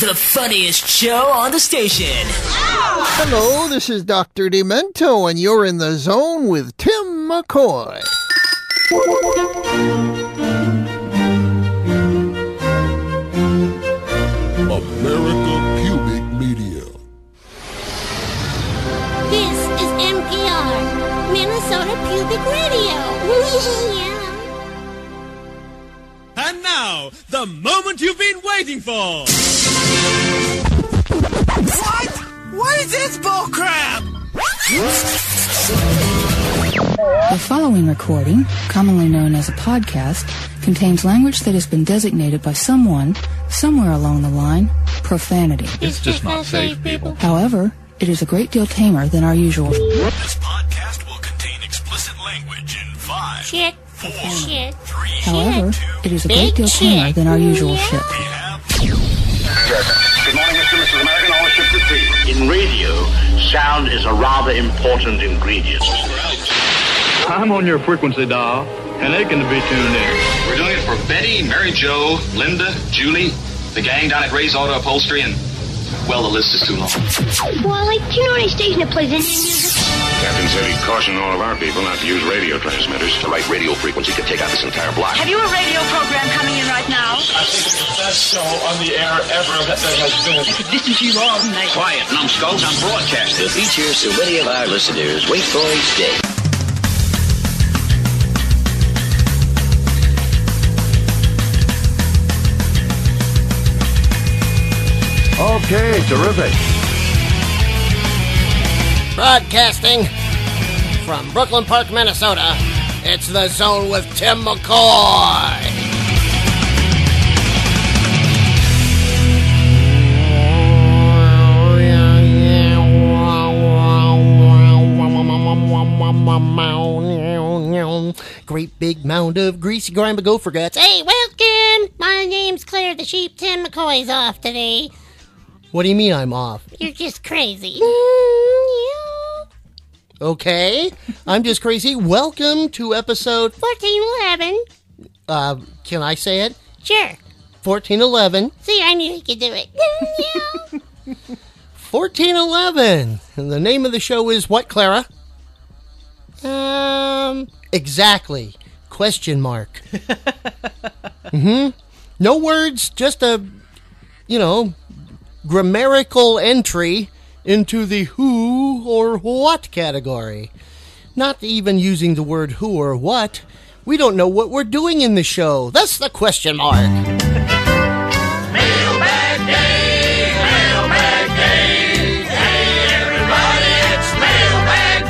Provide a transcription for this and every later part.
the funniest show on the station. Hello, this is Dr. Demento, and you're in the zone with Timm McCoy. America Pubic Media. This is NPR, Minnesota Pubic Radio. yeah. And now, the moment you've been waiting for. What? What is this bullcrap? The following recording, commonly known as a podcast, contains language that has been designated by someone, somewhere along the line, profanity. It's just not safe, people. However, it is a great deal tamer than our usual. This podcast will contain explicit language in five, Shit. four, Shit. three, However, it is a great deal tamer shit. than our usual shit. We have Good morning, Mr. and Mrs. American. All ships at sea. In radio, sound is a rather important ingredient. I'm on your frequency dial and aching to be tuned in. We're doing it for Betty, Mary Jo, Linda, Julie, the gang down at Ray's Auto Upholstery, and, well, the list is too long. Wally, do you know any station that plays Indian music? Captain said he'd caution all of our people not to use radio transmitters. The right radio frequency could take out this entire block. Have you a radio program coming in right now? I think it's the best show on the air ever that there has been. I could listen to you all night. Quiet, numbskulls, I'm broadcasting. The features so many of our listeners wait for each day. Okay, terrific. Broadcasting from Brooklyn Park, Minnesota, it's The Zone with Timm McCoy. Great big mound of greasy grime of gopher guts. Hey, welcome. My name's Clara the Sheep. Timm McCoy's off today. What do you mean I'm off? You're just crazy. Okay, I'm just crazy. Welcome to episode. 1411. Uh, can I say it? Sure. 1411. See, I knew you could do it. 1411. And the name of the show is what, Clara? um, Exactly. Question mark. mm hmm. No words, just a, you know, grammatical entry into the who or what category. Not even using the word who or what. We don't know what we're doing in the show. That's the question mark. Mailbag Day Mailbag Day! Hey, everybody, it's Mailbag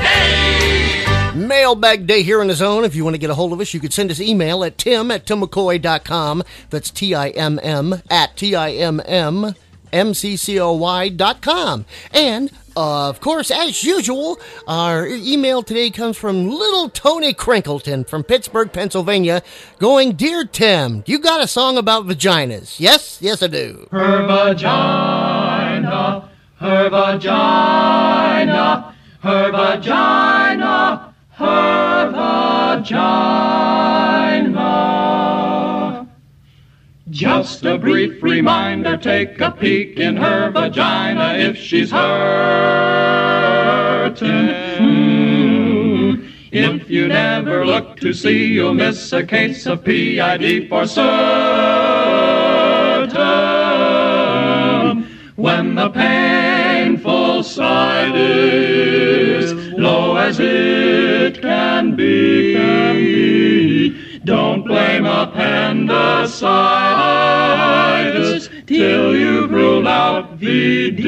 Day! Mailbag Day here in the zone. If you want to get a hold of us, you could send us email at tim at timmccoy.com. That's T I M M at T I M M M C C O Y dot com. And, uh, of course, as usual, our email today comes from little Tony Crinkleton from Pittsburgh, Pennsylvania, going, Dear Tim, you got a song about vaginas? Yes, yes, I do. Her vagina, her vagina, her vagina, her vagina. Just a brief reminder, take a peek in her vagina if she's hurting. Hmm. If you never look to see, you'll miss a case of PID for certain. When the painful side is low as it can be, don't blame appendicitis till you've ruled out the PID.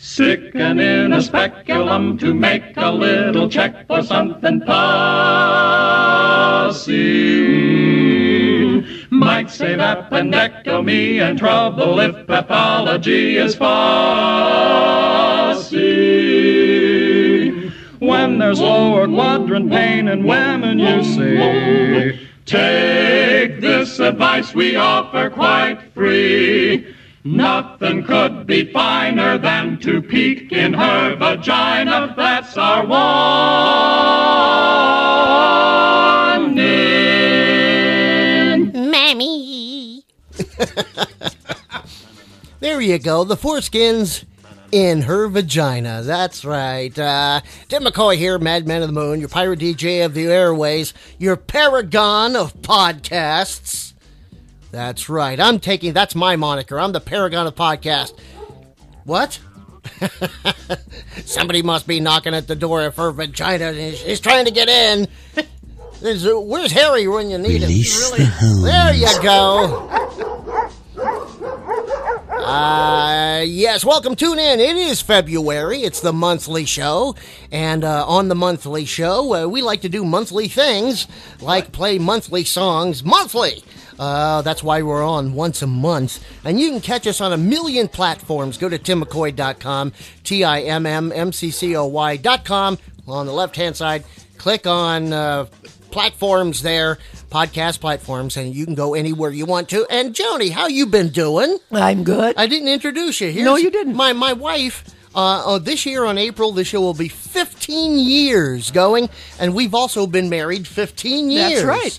Sicken in a speculum to make a little check for something pussy. Might save appendectomy and trouble if pathology is fussy when there's lower quadrant pain in women, you see. Take this advice we offer quite free. Nothing could be finer than to peek in her vagina. That's our warning. Mammy. there you go, the foreskins in her vagina. That's right. Uh, Timm McCoy here, Madman of the Moon, your pirate DJ of the airways, your paragon of podcasts. That's right. I'm taking, that's my moniker. I'm the paragon of podcast. What? Somebody must be knocking at the door of her vagina and he's, he's trying to get in. There's, where's Harry when you need Release him? the hounds. There you go. Uh, yes, welcome, tune in. It is February. It's the monthly show. And uh, on the monthly show, uh, we like to do monthly things, like play monthly songs monthly. Uh, that's why we're on once a month. And you can catch us on a million platforms. Go to timmccoy.com, T I M M M C C O Y.com. On the left hand side, click on uh, platforms there, podcast platforms, and you can go anywhere you want to. And Joni, how you been doing? I'm good. I didn't introduce you. Here's No, you didn't. My my wife. Uh, oh, this year on April, this year will be 15 years going, and we've also been married 15 years. That's right.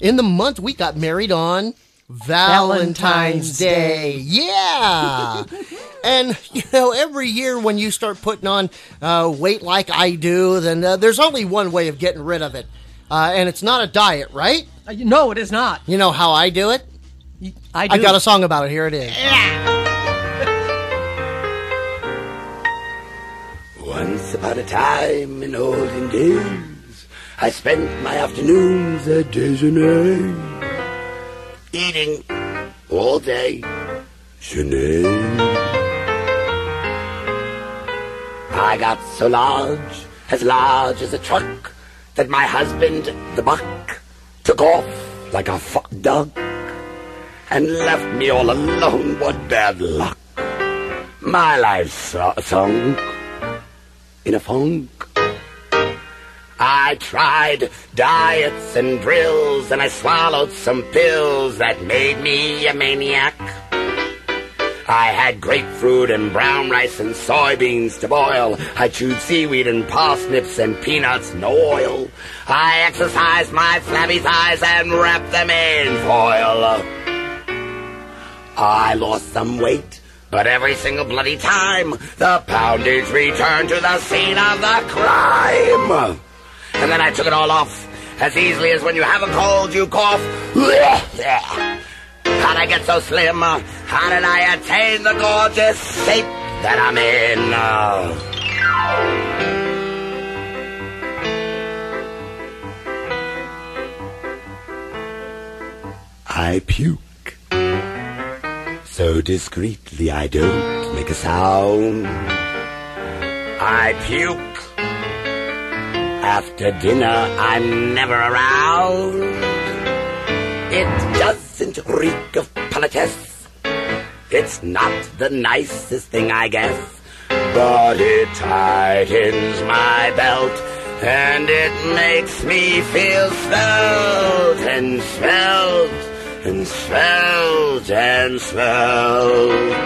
In the month, we got married on Valentine's, Valentine's Day. Day. Yeah. and, you know, every year when you start putting on uh, weight like I do, then uh, there's only one way of getting rid of it. Uh, and it's not a diet, right? Uh, no, it is not. You know how I do it? I do. I got a song about it. Here it is. Once upon a time in olden days, I spent my afternoons at déjeuner, eating all day Sinead. I got so large, as large as a truck, that my husband, the buck, took off like a fuck duck and left me all alone. What bad luck! My life su- sunk in a funk. I tried diets and drills, and I swallowed some pills that made me a maniac. I had grapefruit and brown rice and soybeans to boil. I chewed seaweed and parsnips and peanuts, no oil. I exercised my flabby thighs and wrapped them in foil. I lost some weight, but every single bloody time the poundage returned to the scene of the crime. And then I took it all off as easily as when you have a cold, you cough. I get so slim? Uh, how did I attain the gorgeous shape that I'm in? I puke. So discreetly I don't make a sound. I puke. After dinner I'm never around. It reek of politesse. It's not the nicest thing, I guess. But it tightens my belt and it makes me feel svelte and svelte and svelte and svelte.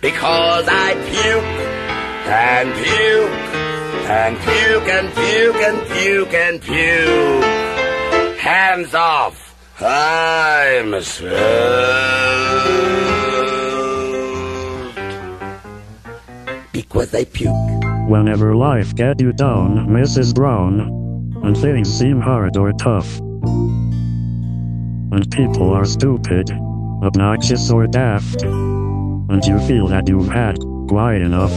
Because I puke and puke and puke and puke and puke and puke. Hands off. I'm svelte. Because I puke. Whenever life get you down, Mrs. Brown, and things seem hard or tough, and people are stupid, obnoxious or daft, and you feel that you've had quite enough,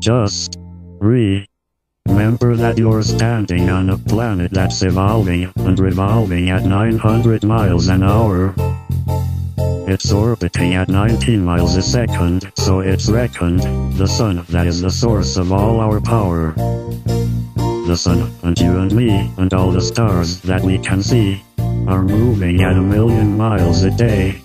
just remember that you're standing on a planet that's evolving and revolving at 900 miles an hour. It's orbiting at 19 miles a second, so it's reckoned the sun that is the source of all our power. The sun, and you and me, and all the stars that we can see, are moving at a million miles a day.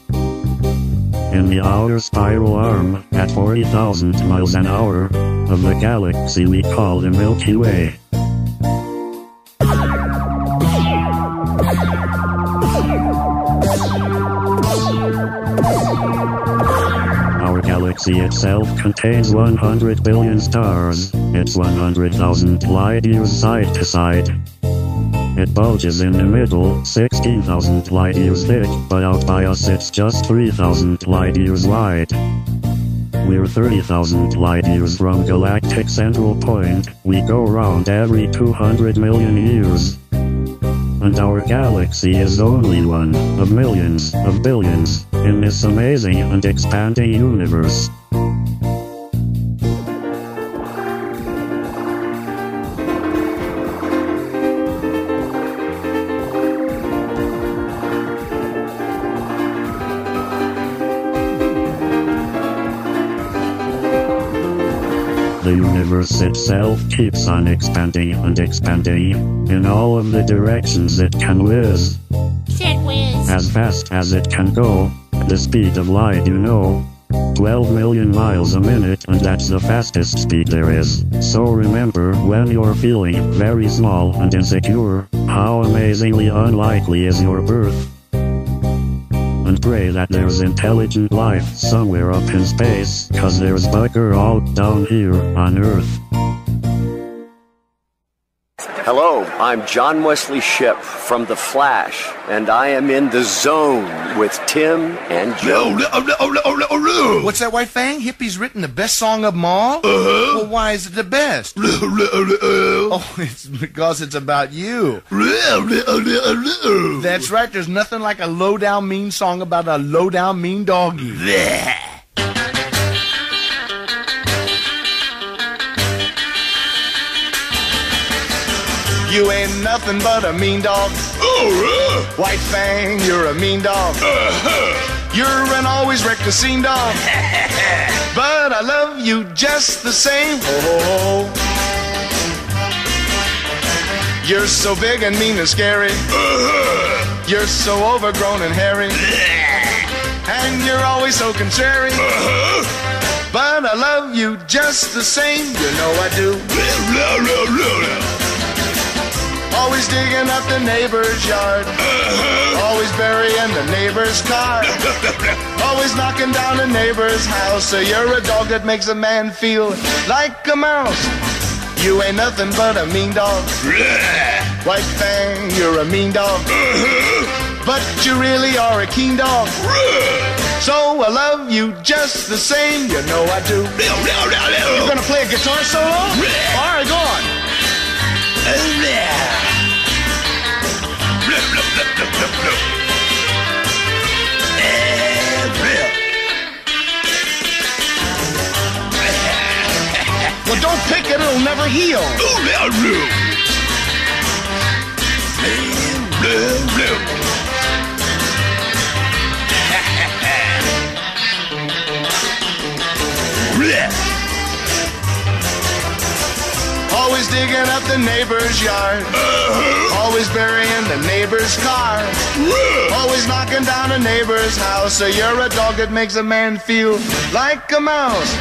In the outer spiral arm, at 40,000 miles an hour, of the galaxy we call the Milky Way. Our galaxy itself contains 100 billion stars. It's 100,000 light years side to side. It bulges in the middle, 16,000 light years thick, but out by us it's just 3,000 light years wide. We're 30,000 light years from galactic central point. We go round every 200 million years. And our galaxy is only one of millions of billions in this amazing and expanding universe. The universe itself keeps on expanding and expanding in all of the directions it can whiz. Said Wiz. As fast as it can go, the speed of light, you know. 12 million miles a minute, and that's the fastest speed there is. So remember, when you're feeling very small and insecure, how amazingly unlikely is your birth. And pray that there's intelligent life somewhere up in space, cause there's bugger all down here on Earth. Hello, I'm John Wesley Shipp from The Flash, and I am in the zone with Tim and Joe. What's that, White Fang? Hippie's written the best song of them all? Uh-huh. Well, why is it the best? oh, it's because it's about you. That's right, there's nothing like a low-down mean song about a low-down mean doggy. You ain't nothing but a mean dog. White Fang, you're a mean dog. You're an always wreck the scene dog. but I love you just the same. Oh, You're so big and mean and scary. You're so overgrown and hairy. And you're always so contrary. But I love you just the same. You know I do. Always digging up the neighbor's yard. Always burying the neighbor's car. Always knocking down the neighbor's house. So you're a dog that makes a man feel like a mouse. You ain't nothing but a mean dog. White Fang, you're a mean dog. But you really are a keen dog. So I love you just the same. You know I do. You gonna play a guitar solo? All right, go on. Well, don't pick it, it'll never heal. Always digging up the neighbor's yard. Uh-huh. Always burying the neighbor's car. Always knocking down a neighbor's house. So you're a dog that makes a man feel like a mouse.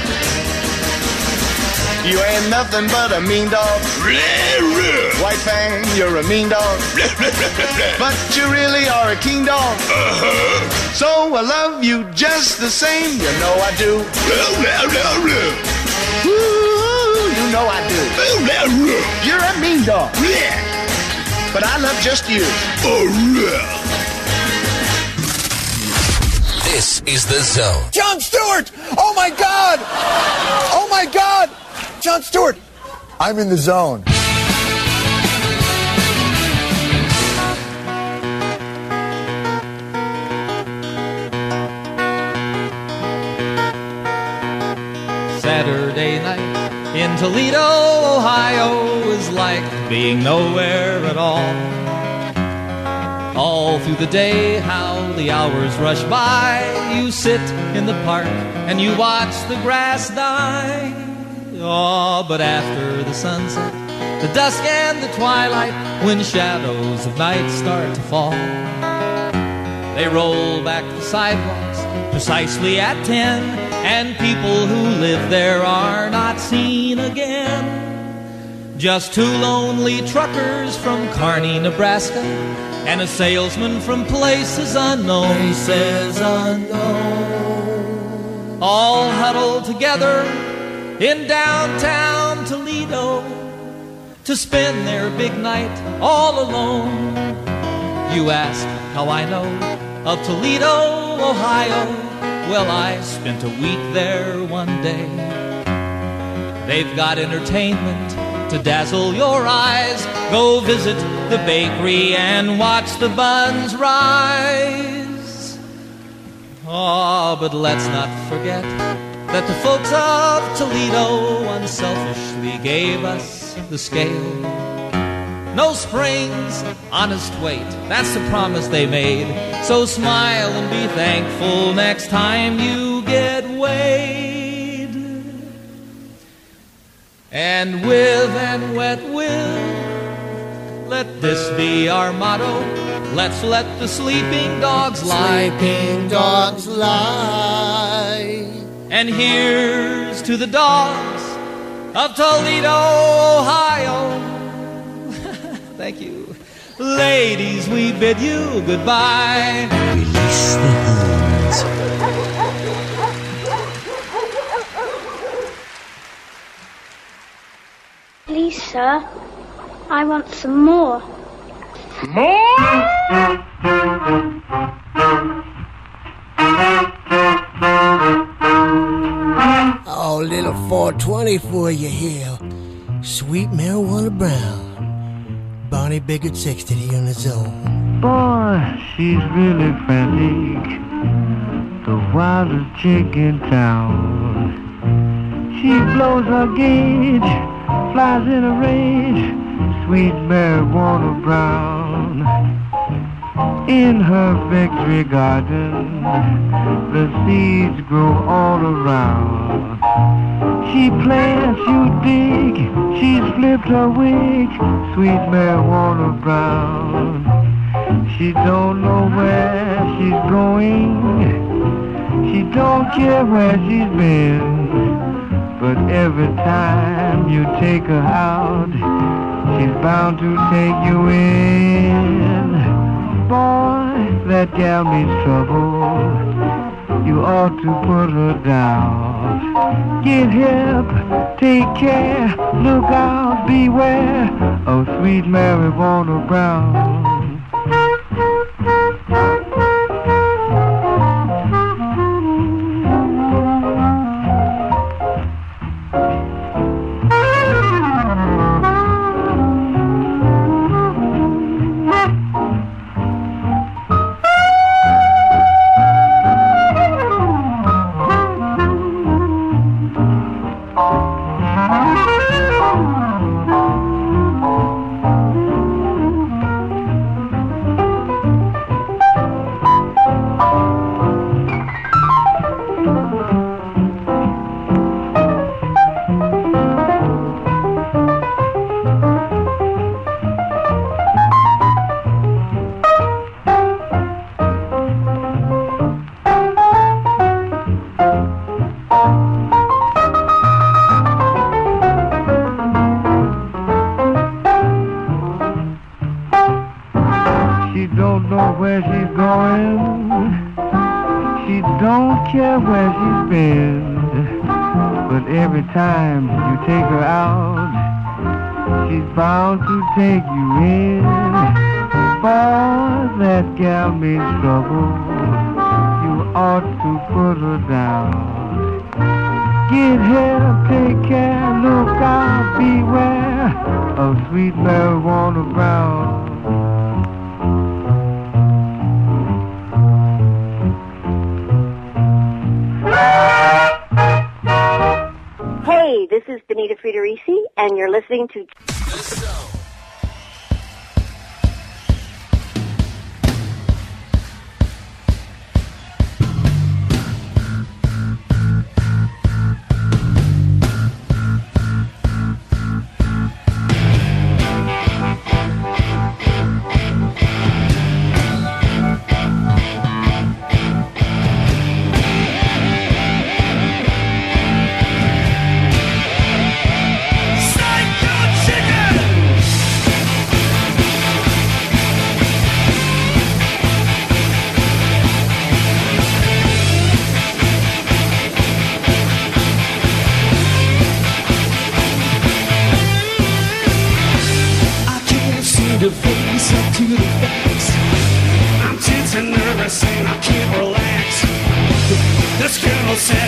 You ain't nothing but a mean dog. White Fang, you're a mean dog. but you really are a keen dog. Uh-huh. So I love you just the same. You know I do. Ooh, you know I do. You're a mean dog. But I love just you. This is the zone. Jon Stewart! Oh my God! Oh my God! Jon Stewart! I'm in the zone. Saturday night Toledo, Ohio is like being nowhere at all. All through the day, how the hours rush by. You sit in the park and you watch the grass die. Oh, but after the sunset, the dusk and the twilight, when shadows of night start to fall, they roll back the sidewalks precisely at ten, and people who live there are not seen again. Just two lonely truckers from Kearney, Nebraska, and a salesman from places unknown. Places unknown. All huddled together in downtown Toledo, to spend their big night all alone. You ask how I know of Toledo, Ohio. Well, I spent a week there one day. They've got entertainment to dazzle your eyes. Go visit the bakery and watch the buns rise. Oh, but let's not forget that the folks of Toledo unselfishly gave us the scale. No springs, honest weight, that's the promise they made. So smile and be thankful next time you get weighed. And with and wet will, let this be our motto. Let's let the sleeping dogs lie. Sleeping dogs lie. And here's to the dogs of Toledo, Ohio. Thank you. Ladies, we bid you goodbye. Release the hounds. Please, sir, I want some more. more. Oh, little 420 for you here. Sweet marijuana brown. Barney Bigard Sextet on the zone. Boy, she's really frantic. The wildest chick in town. She blows her gauge, flies in a rage. Sweet marijuana brown. In her victory garden, the seeds grow all around. She plants, you dig, she's flipped her wig, sweet marijuana brown. She don't know where she's going, she don't care where she's been. But every time you take her out, she's bound to take you in. Boy, that gal means trouble. You ought to put her down. Get hip, take care, look out, beware of sweet marijuana brown. She don't know where she's going. She don't care where she's been. But every time you take her out, she's bound to take you in. For that gal means trouble. You ought to put her down. Get help, take care, look out, beware of sweet marijuana brown. This is Benita Friederici, and you're listening to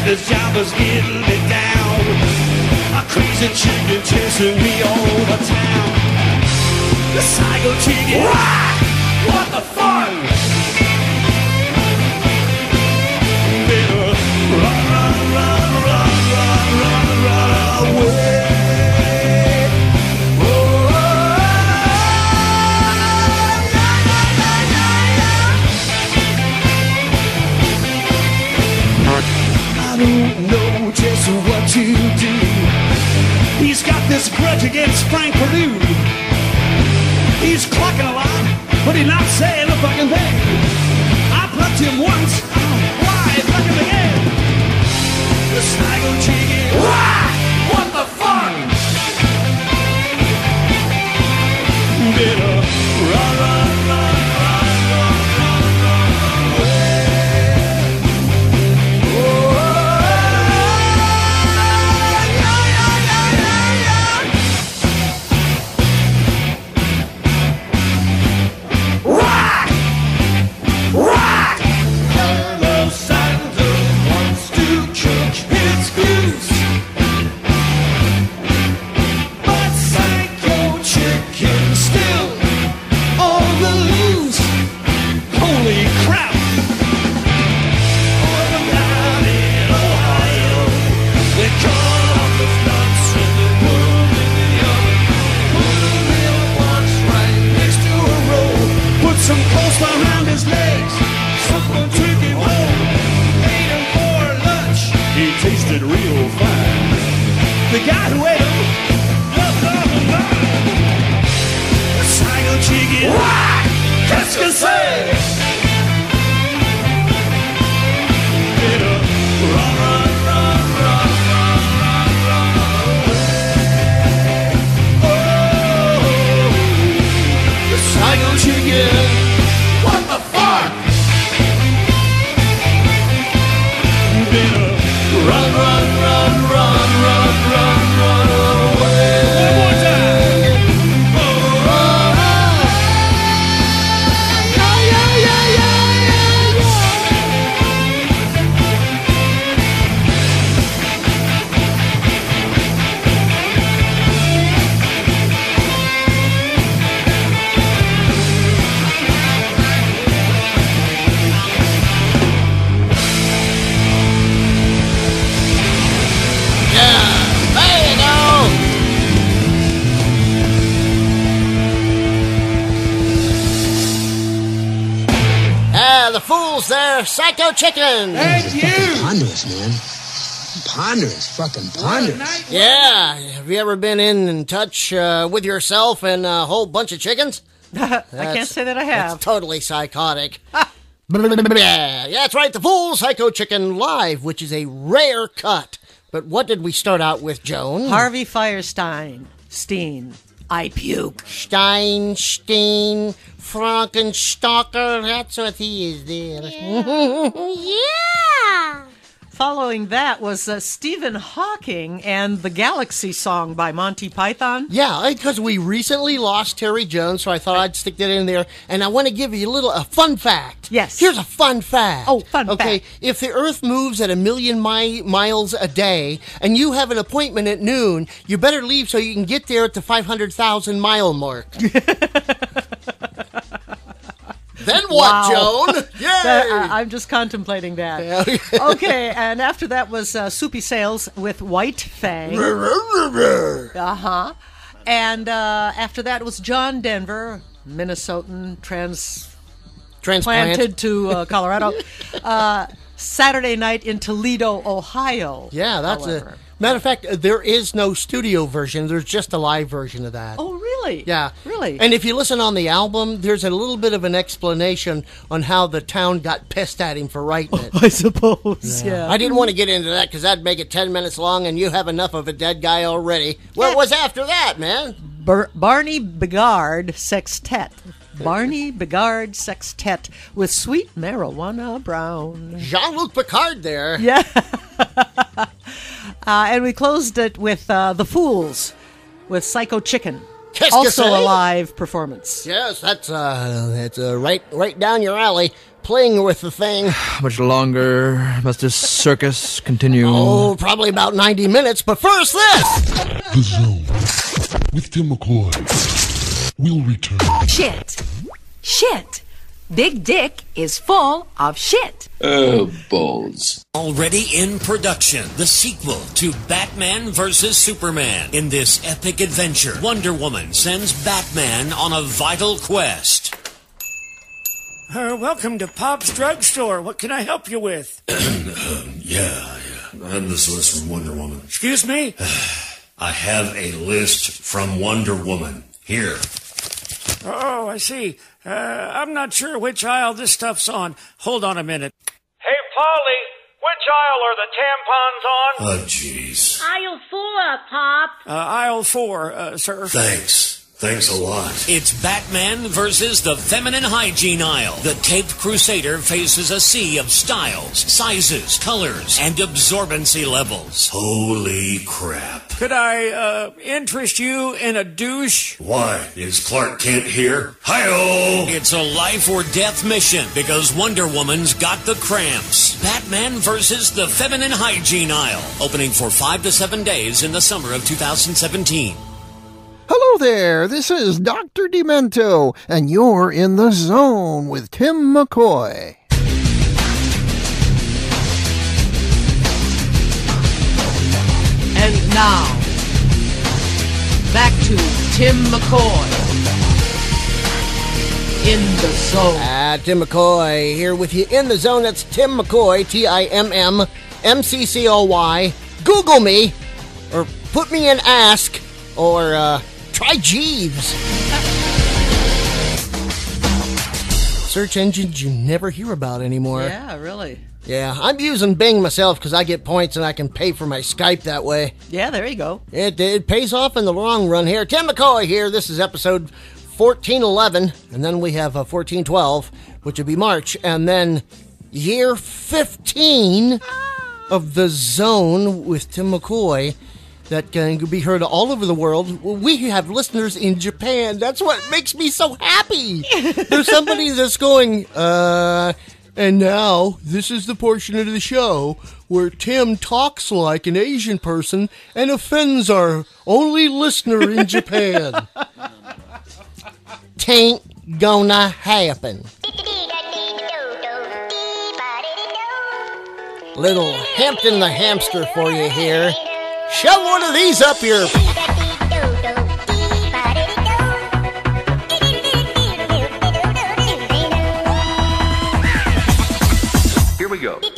this job was getting me down. A crazy chicken chasing me all over town. The psycho chicken. What this grudge against Frank Perdue. He's clucking a lot, but he's not saying a fucking thing. I plucked him once. Psycho Chicken. Thank you. Ponderous, man. Ponderous. Fucking ponderous. Yeah, have you ever been in and touch uh, with yourself and a whole bunch of chickens? I can't say that I have. That's totally psychotic. yeah, that's right, the Fool Psycho Chicken Live, which is a rare cut. But what did we start out with, Joan? Harvey Fierstein. Steen. I puke. Stein, Steen, Frankenstocker, that's what he is there. yeah. Following that was uh, Stephen Hawking and the Galaxy song by Monty Python. Yeah, because we recently lost Terry Jones, so I thought I'd stick that in there. And I want to give you a little a fun fact. Yes. Here's a fun fact. Oh, fun okay, fact. if the Earth moves at a million mi- miles a day, and you have an appointment at noon, you better leave so you can get there at the 500,000 mile mark. then what, Wow. Joan? Yay! That- I, am just contemplating that. okay, and after that was uh, Soupy Sales with White Fang. uh huh. And uh, after that was John Denver, Minnesotan, trans Transplant. planted to uh, Colorado. uh, Saturday night in Toledo, Ohio. Yeah, that's however. a matter of fact. There is no studio version. There's just a live version of that. Oh, really? Yeah. Really? And if you listen on the album, there's a little bit of an explanation on how the town got pissed at him for writing oh, it. I suppose. Yeah. I didn't want to get into that because that'd make it 10 minutes long and you have enough of a dead guy already. What was after that, man? Bar- Barney Bigard Sextet. Barney Bigard Sextet with Sweet Marijuana Brown. Jean Luc Picard there. Yeah. uh, and we closed it with uh, The Fools with Psycho Chicken. Qu'est-ce also a live performance. Yes, that's uh, that's uh, right right down your alley. Playing with the thing. How much longer must this circus continue? Oh, probably about ninety minutes. But first, this. The Zone with Timm McCoy. We'll return. Shit. Shit. Big Dick is full of shit. Oh, balls. Already in production, the sequel to Batman vs. Superman. In this epic adventure, Wonder Woman sends Batman on a vital quest. Uh, welcome to Pop's Drugstore. What can I help you with? Yeah, yeah. I have this list from Wonder Woman. Excuse me? I have a list from Wonder Woman. Here. Oh, I see. Uh, I'm not sure which aisle this stuff's on. Hold on a minute. Hey, Polly, which aisle are the tampons on? Oh, jeez. Aisle four, Pop. Uh, aisle four, uh, sir. Thanks. Thanks a lot. It's Batman versus the feminine hygiene aisle. The Caped Crusader faces a sea of styles, sizes, colors, and absorbency levels. Holy crap. Could I, uh, interest you in a douche? Why? Is Clark Kent here? Hi-oh! It's a life or death mission because Wonder Woman's got the cramps. Batman versus the feminine hygiene aisle. Opening for five to seven days in the summer of 2017. Hello there, this is Dr. Demento, and you're in the zone with Timm McCoy. And now, back to Timm McCoy in the zone. Ah, Timm McCoy here with you in the zone. That's Timm McCoy, T I M M M C C O Y. Google me, or put me in Ask, or uh, try Jeeves. Search engines you never hear about anymore. Yeah, really. Yeah, I'm using Bing myself because I get points and I can pay for my Skype that way. Yeah, there you go. It, it pays off in the long run here. Timm McCoy here. This is episode 1411, and then we have uh, 1412, which would be March, and then year 15 of the zone with Timm McCoy that can be heard all over the world. We have listeners in Japan. That's what makes me so happy. There's somebody that's going, uh, and now this is the portion of the show where Tim talks like an Asian person and offends our only listener in Japan. Tain't gonna happen. Little Hampton the hamster for you here. Shove one of these up your. Here we go.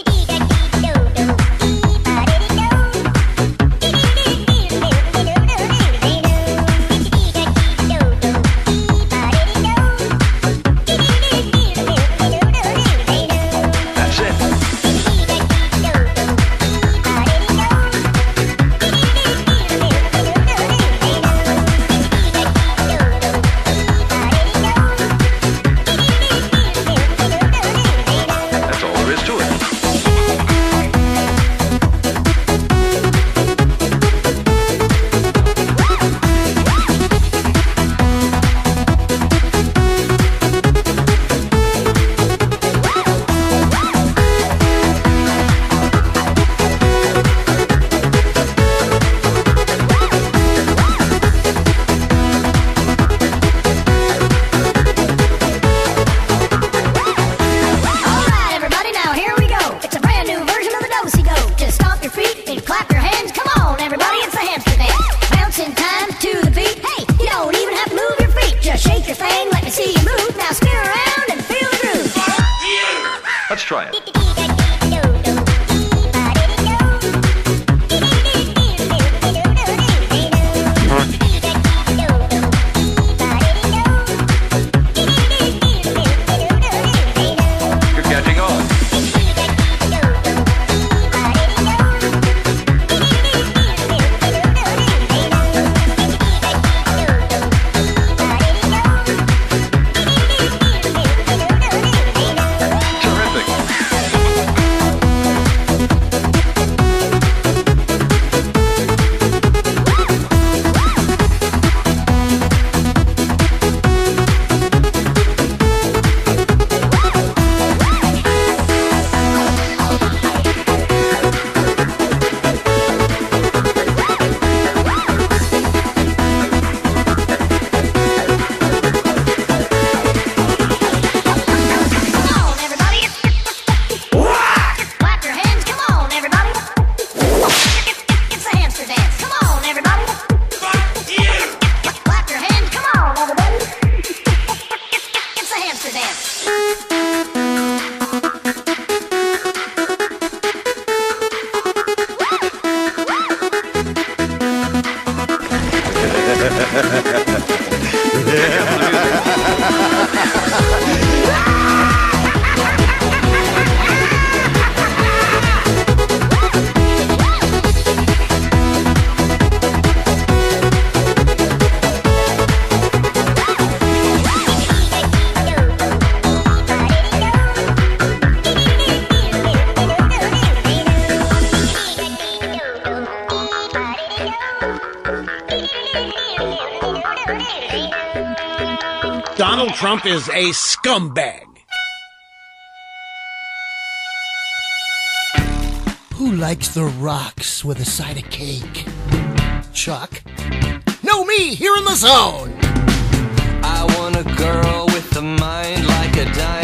Trump is a scumbag. Who likes the rocks with a side of cake? Chuck? No, me, here in the zone. I want a girl with a mind like a diamond.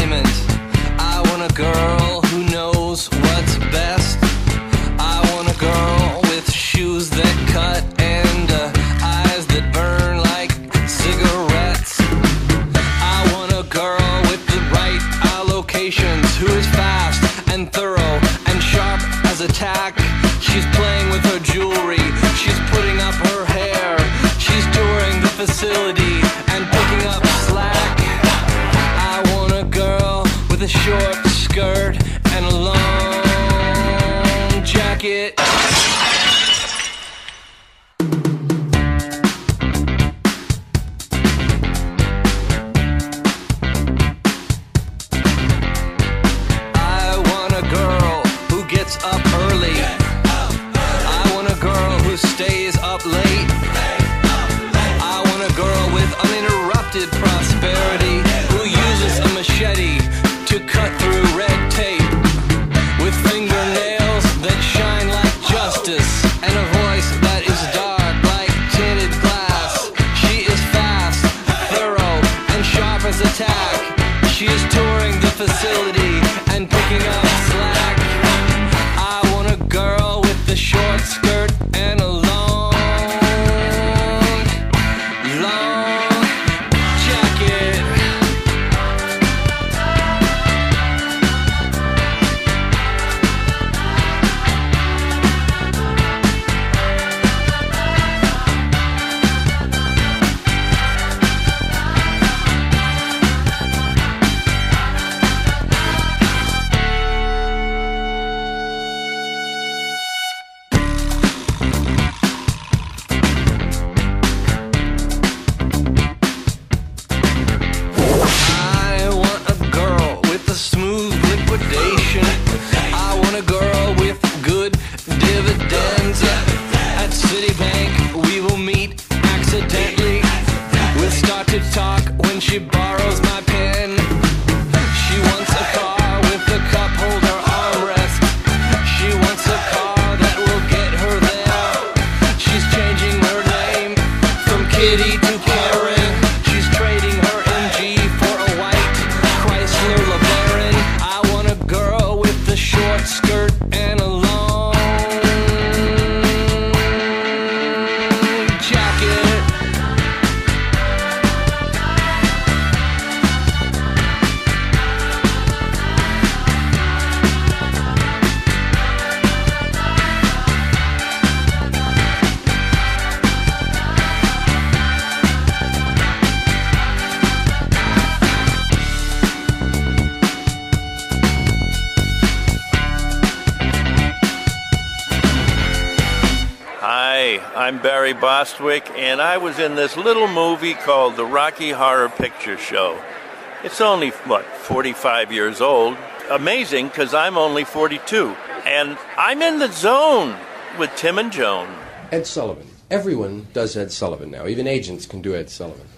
In this little movie called The Rocky Horror Picture Show. It's only, what, 45 years old. Amazing, because I'm only 42. And I'm in the zone with Tim and Joan. Ed Sullivan. Everyone does Ed Sullivan now. Even agents can do Ed Sullivan.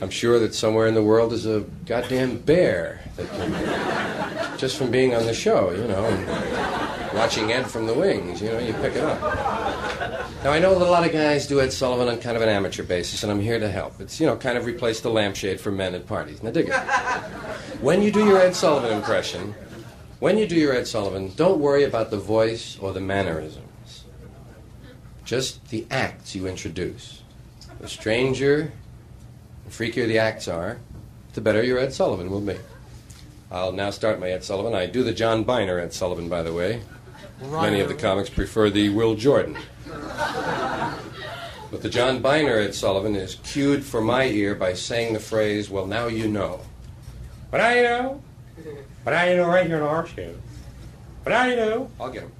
I'm sure that somewhere in the world is a goddamn bear that can, just from being on the show, you know, and watching Ed from the wings, you know, you pick it up. Now, I know that a lot of guys do Ed Sullivan on kind of an amateur basis, and I'm here to help. It's, you know, kind of replace the lampshade for men at parties. Now, dig it. When you do your Ed Sullivan impression, when you do your Ed Sullivan, don't worry about the voice or the mannerisms. Just the acts you introduce. The stranger, the freakier the acts are, the better your Ed Sullivan will be. I'll now start my Ed Sullivan. I do the John Byner Ed Sullivan, by the way. Many of the comics prefer the Will Jordan. But the John Byner Ed Sullivan is cued for my ear by saying the phrase, well, now you know. But I know. But I know right here in our show. But I know. I'll get him.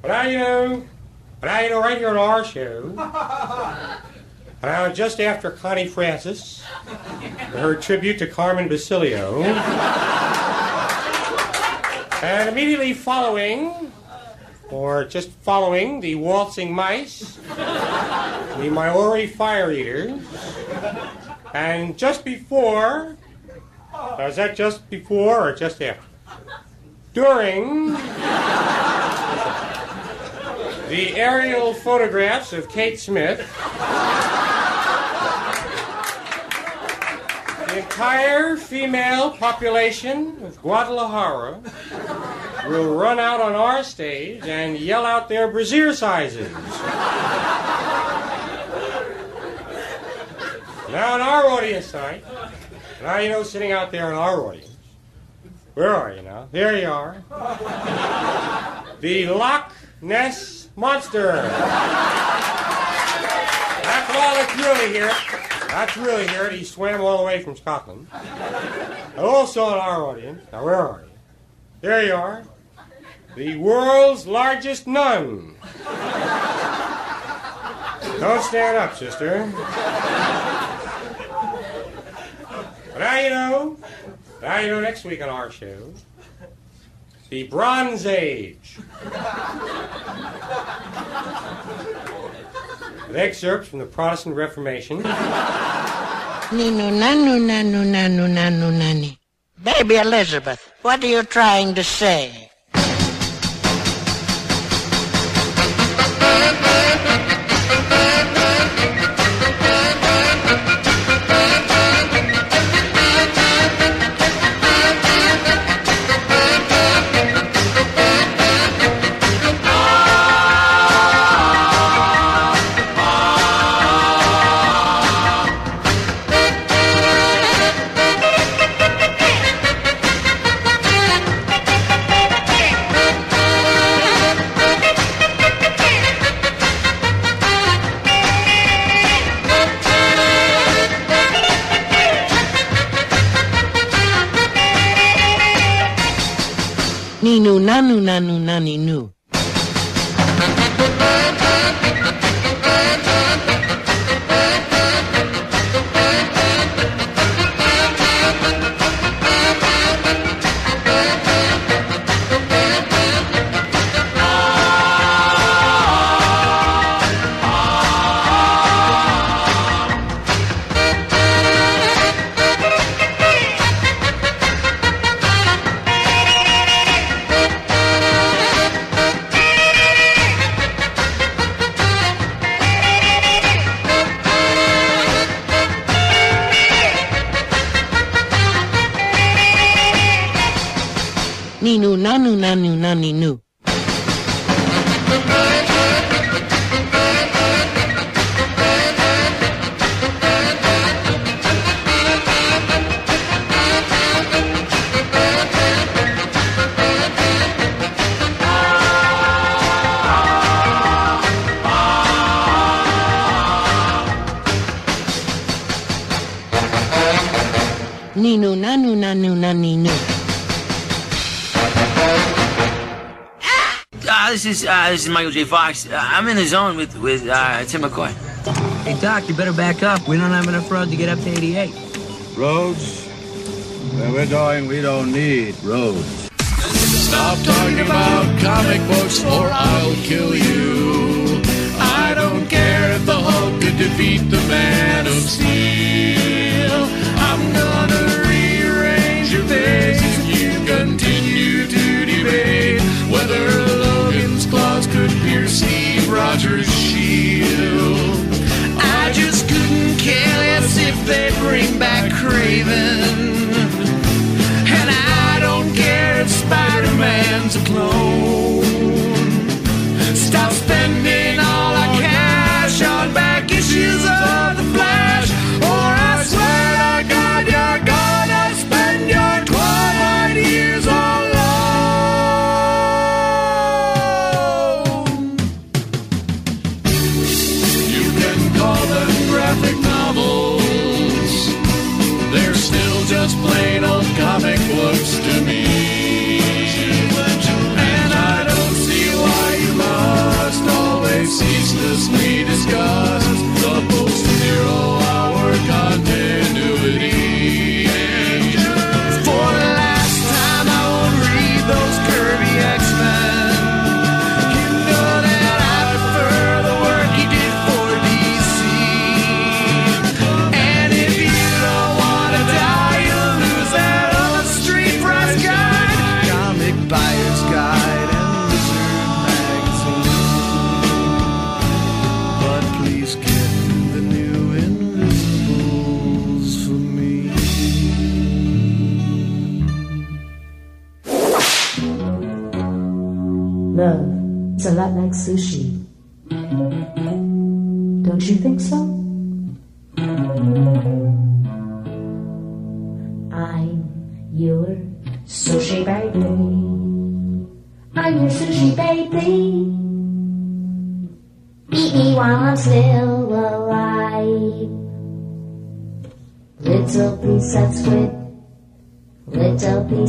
But I know. But I know right here in our show. And I was just after Connie Francis, her tribute to Carmen Basilio. and immediately following, or just following, the waltzing mice, the Maori fire eaters, And just before, is that just before or just after? During the aerial photographs of Kate Smith, the entire female population of Guadalajara will run out on our stage and yell out their brassiere sizes. Now, in our audience tonight, now you know, sitting out there in our audience, where are you now? There you are. The Loch Ness Monster. That's all that's really here. That's really here. He swam all the way from Scotland. And also in our audience, now where are you? There you are. The world's largest nun. Don't stand up, sister. But now you know. Now you know next week on our show. The Bronze Age. Excerpts from the Protestant Reformation. Ninu nanu nanu nanu nanu nani. Baby Elizabeth, what are you trying to say? Nanu nanu nani nu. Nanu nanu nani nu. Is uh, this is Michael J. Fox. Uh, I'm in the zone with with uh, Tim McCoy. Hey, Doc, you better back up. We don't have enough road to get up to 88. Roads? Where we're going, we don't need roads. Stop talking about comic books or I'll kill you. I don't care if the Hulk could defeat the Man of Steel. I'm gonna Rogers' shield. I just couldn't care less if they bring back Kraven. And I don't care if Spider-Man's a clone. Books to me.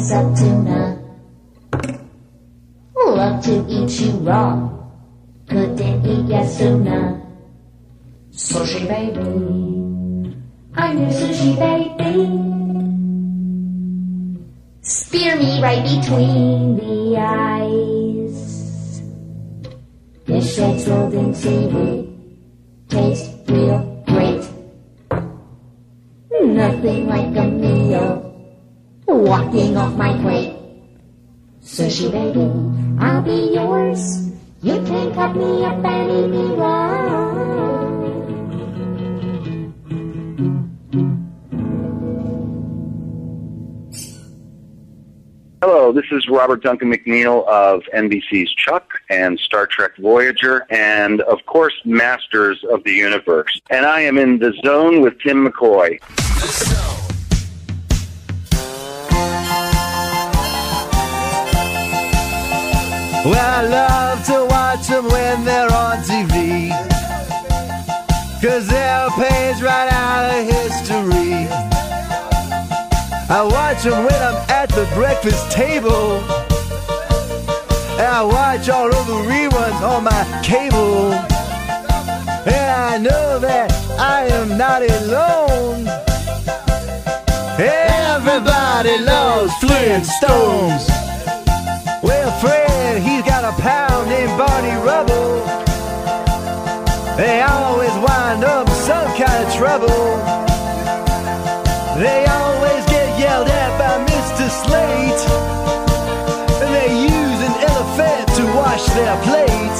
Piece of tuna. Love to eat you raw, couldn't eat you sooner. Sushi baby, I'm your sushi baby. Spear me right between the eyes. Fish eggs rolled in seaweed taste real great. Nothing like a meal walking off my plate. Sushi baby, I'll be yours. You can cut me up and eat me raw. Hello, this is Robert Duncan McNeill of NBC's Chuck and Star Trek Voyager, and of course, Masters of the Universe. And I am in the zone with Tim McCoy. Well, I love to watch them when they're on TV. Cause they're a page right out of history. I watch them when I'm at the breakfast table. And I watch all of the reruns on my cable. And I know that I am not alone. Everybody loves Flintstones. We're Fred, They always wind up some kind of trouble. They always get yelled at by Mr. Slate. And they use an elephant to wash their plate.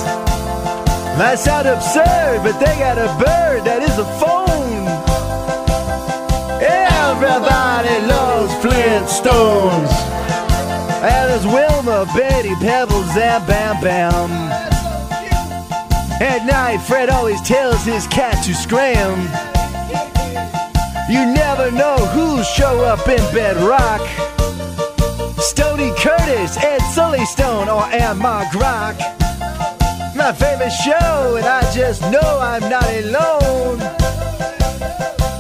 Might sound absurd, but they got a bird that is a phone. Everybody loves Flintstones. And there's Wilma, Betty, Pebbles, and Bam Bam. At night, Fred always tells his cat to scram. You never know who'll show up in Bedrock. Stony Curtis, Ed Sully Stone, or Mark Rock. My favorite show, and I just know I'm not alone.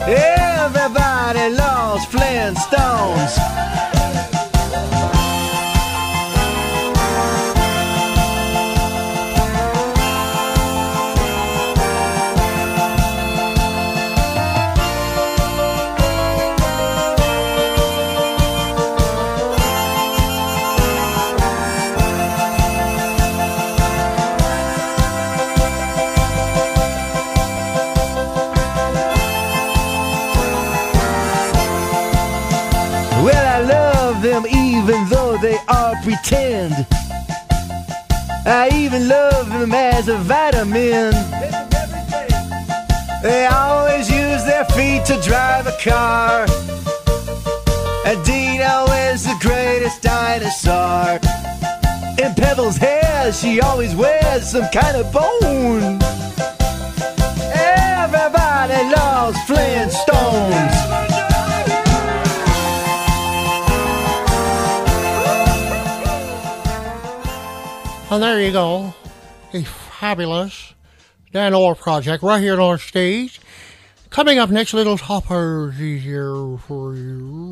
Everybody loves Flintstones. I even love them as a vitamin. They always use their feet to drive a car. And Dino is the greatest dinosaur. In Pebbles' hair, she always wears some kind of bone. Everybody loves Flintstones. And there you go. A fabulous Dan Orr project right here on our stage. Coming up next, little toppers here for you.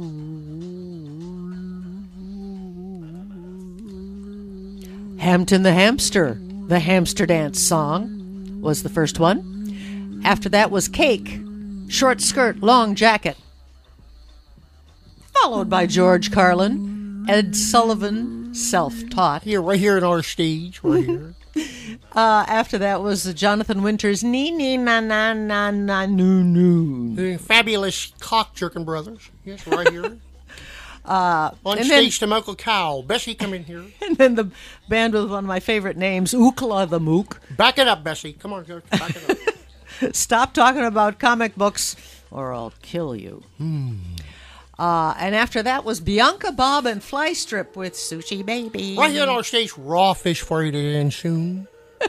Hampton the Hamster, the Hamster Dance song, was the first one. After that was Cake, Short Skirt, Long Jacket. Followed by George Carlin, Ed Sullivan, Self Taught. Here, right here on our stage, right here. Uh, after that was Jonathan Winters, Nee Nee Na Na Na Na Noo Noo. The fabulous Cock Jerkin Brothers. Yes, right here. Uh, on and stage then, to Uncle Cow. Bessie, come in here. and then the band with one of my favorite names, Ookla the Mok. Back it up, Bessie. Come on, go. Back it up. Stop talking about comic books or I'll kill you. Hmm. Uh, and after that was Bianca Bob and Fly Strip with Sushi Baby. Right here on our stage, raw fish for you today soon.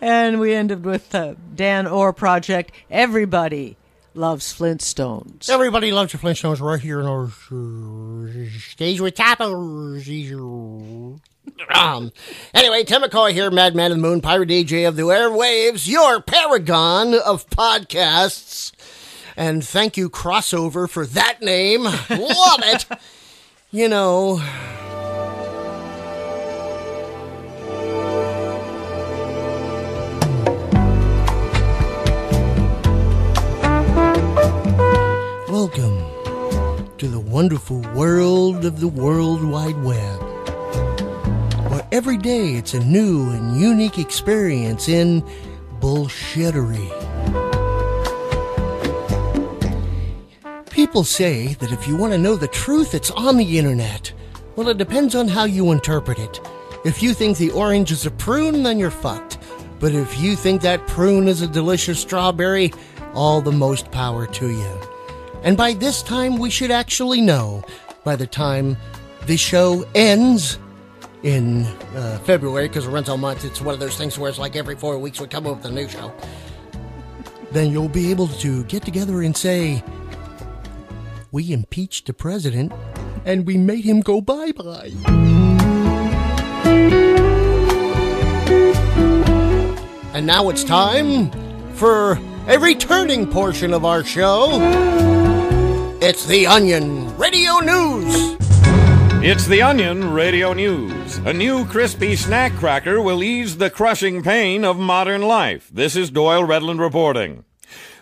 And we ended with uh, Dan Orr Project. Everybody loves Flintstones. Everybody loves the Flintstones right here in our stage with tacos. Um, anyway, Tim McCoy here, Madman of the Moon, Pirate DJ of the Airwaves, your paragon of podcasts. And thank you, Crossover, for that name. Love it. You know, welcome to the wonderful world of the World Wide Web. Where every day it's a new and unique experience in bullshittery. People say that if you want to know the truth, it's on the internet. Well, it depends on how you interpret it. If you think the orange is a prune, then you're fucked. But if you think that prune is a delicious strawberry, all the most power to you. And by this time, we should actually know. By the time the show ends in uh, February, because it runs all month, it's one of those things where it's like every four weeks we come up with a new show. Then you'll be able to get together and say, We impeached the president and we made him go bye bye. And now it's time for a returning portion of our show. It's the Onion Radio News. It's the Onion Radio News. A new crispy snack cracker will ease the crushing pain of modern life. This is Doyle Redland reporting.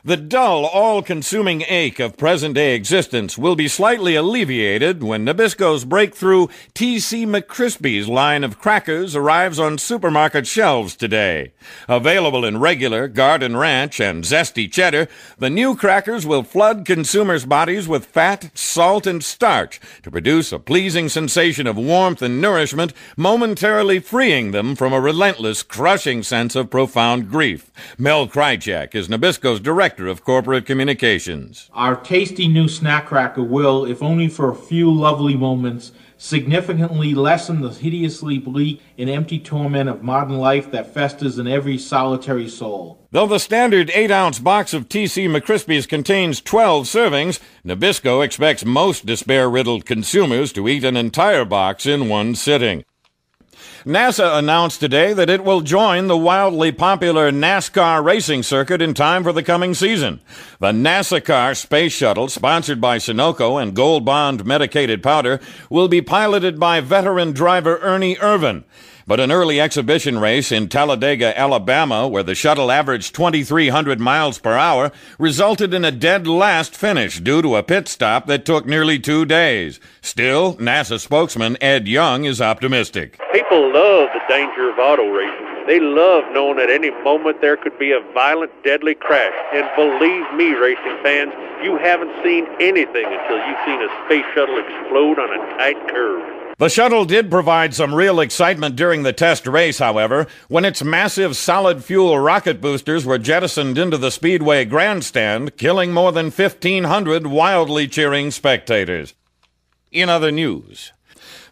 The dull, all consuming ache of present day existence will be slightly alleviated when Nabisco's breakthrough TC McCrispy's line of crackers arrives on supermarket shelves today. Available in regular, garden ranch, and zesty cheddar, the new crackers will flood consumers' bodies with fat, salt, and starch to produce a pleasing sensation of warmth and nourishment, momentarily freeing them from a relentless, crushing sense of profound grief. Mel Krychak is Nabisco's director of corporate communications. Our tasty new snack cracker will, if only for a few lovely moments, significantly lessen the hideously bleak and empty torment of modern life that festers in every solitary soul. Though the standard 8 ounce box of TC McCrispies contains 12 servings, Nabisco expects most despair riddled consumers to eat an entire box in one sitting. NASA announced today that it will join the wildly popular NASCAR racing circuit in time for the coming season. The NASCAR space shuttle, sponsored by Sunoco and Gold Bond medicated powder, will be piloted by veteran driver Ernie Irvan. But an early exhibition race in Talladega, Alabama, where the shuttle averaged 2,300 miles per hour, resulted in a dead last finish due to a pit stop that took nearly two days. Still, NASA spokesman Ed Young is optimistic. People love the danger of auto racing. They love knowing at any moment there could be a violent, deadly crash. And believe me, racing fans, you haven't seen anything until you've seen a space shuttle explode on a tight curve. The shuttle did provide some real excitement during the test race, however, when its massive solid fuel rocket boosters were jettisoned into the Speedway grandstand, killing more than 1,500 wildly cheering spectators. In other news,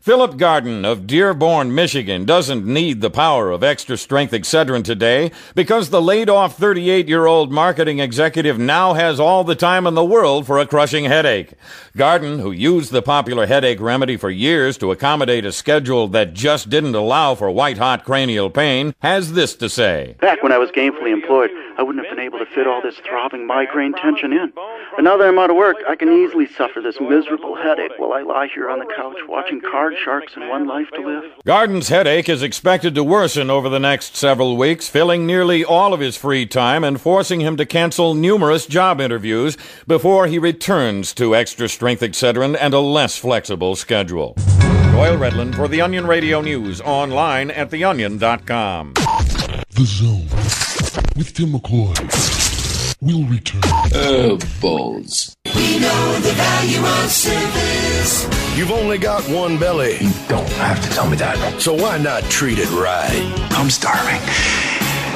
Philip Garden of Dearborn, Michigan doesn't need the power of extra strength Excedrin today because the laid off 38 year old marketing executive now has all the time in the world for a crushing headache. Garden, who used the popular headache remedy for years to accommodate a schedule that just didn't allow for white hot cranial pain, has this to say. Back when I was gainfully employed, I wouldn't have been able to fit all this throbbing migraine tension in. But now that I'm out of work, I can easily suffer this miserable headache while I lie here on the couch watching card sharks and one life to live. Garden's headache is expected to worsen over the next several weeks, filling nearly all of his free time and forcing him to cancel numerous job interviews before he returns to extra strength Excedrin and a less flexible schedule. Doyle Redland for the Onion Radio News online at theonion.com. The Zone with Tim McCoy We'll return. Oh, balls. We know the value of service. You've only got one belly. You don't have to tell me that. So why not treat it right? I'm starving.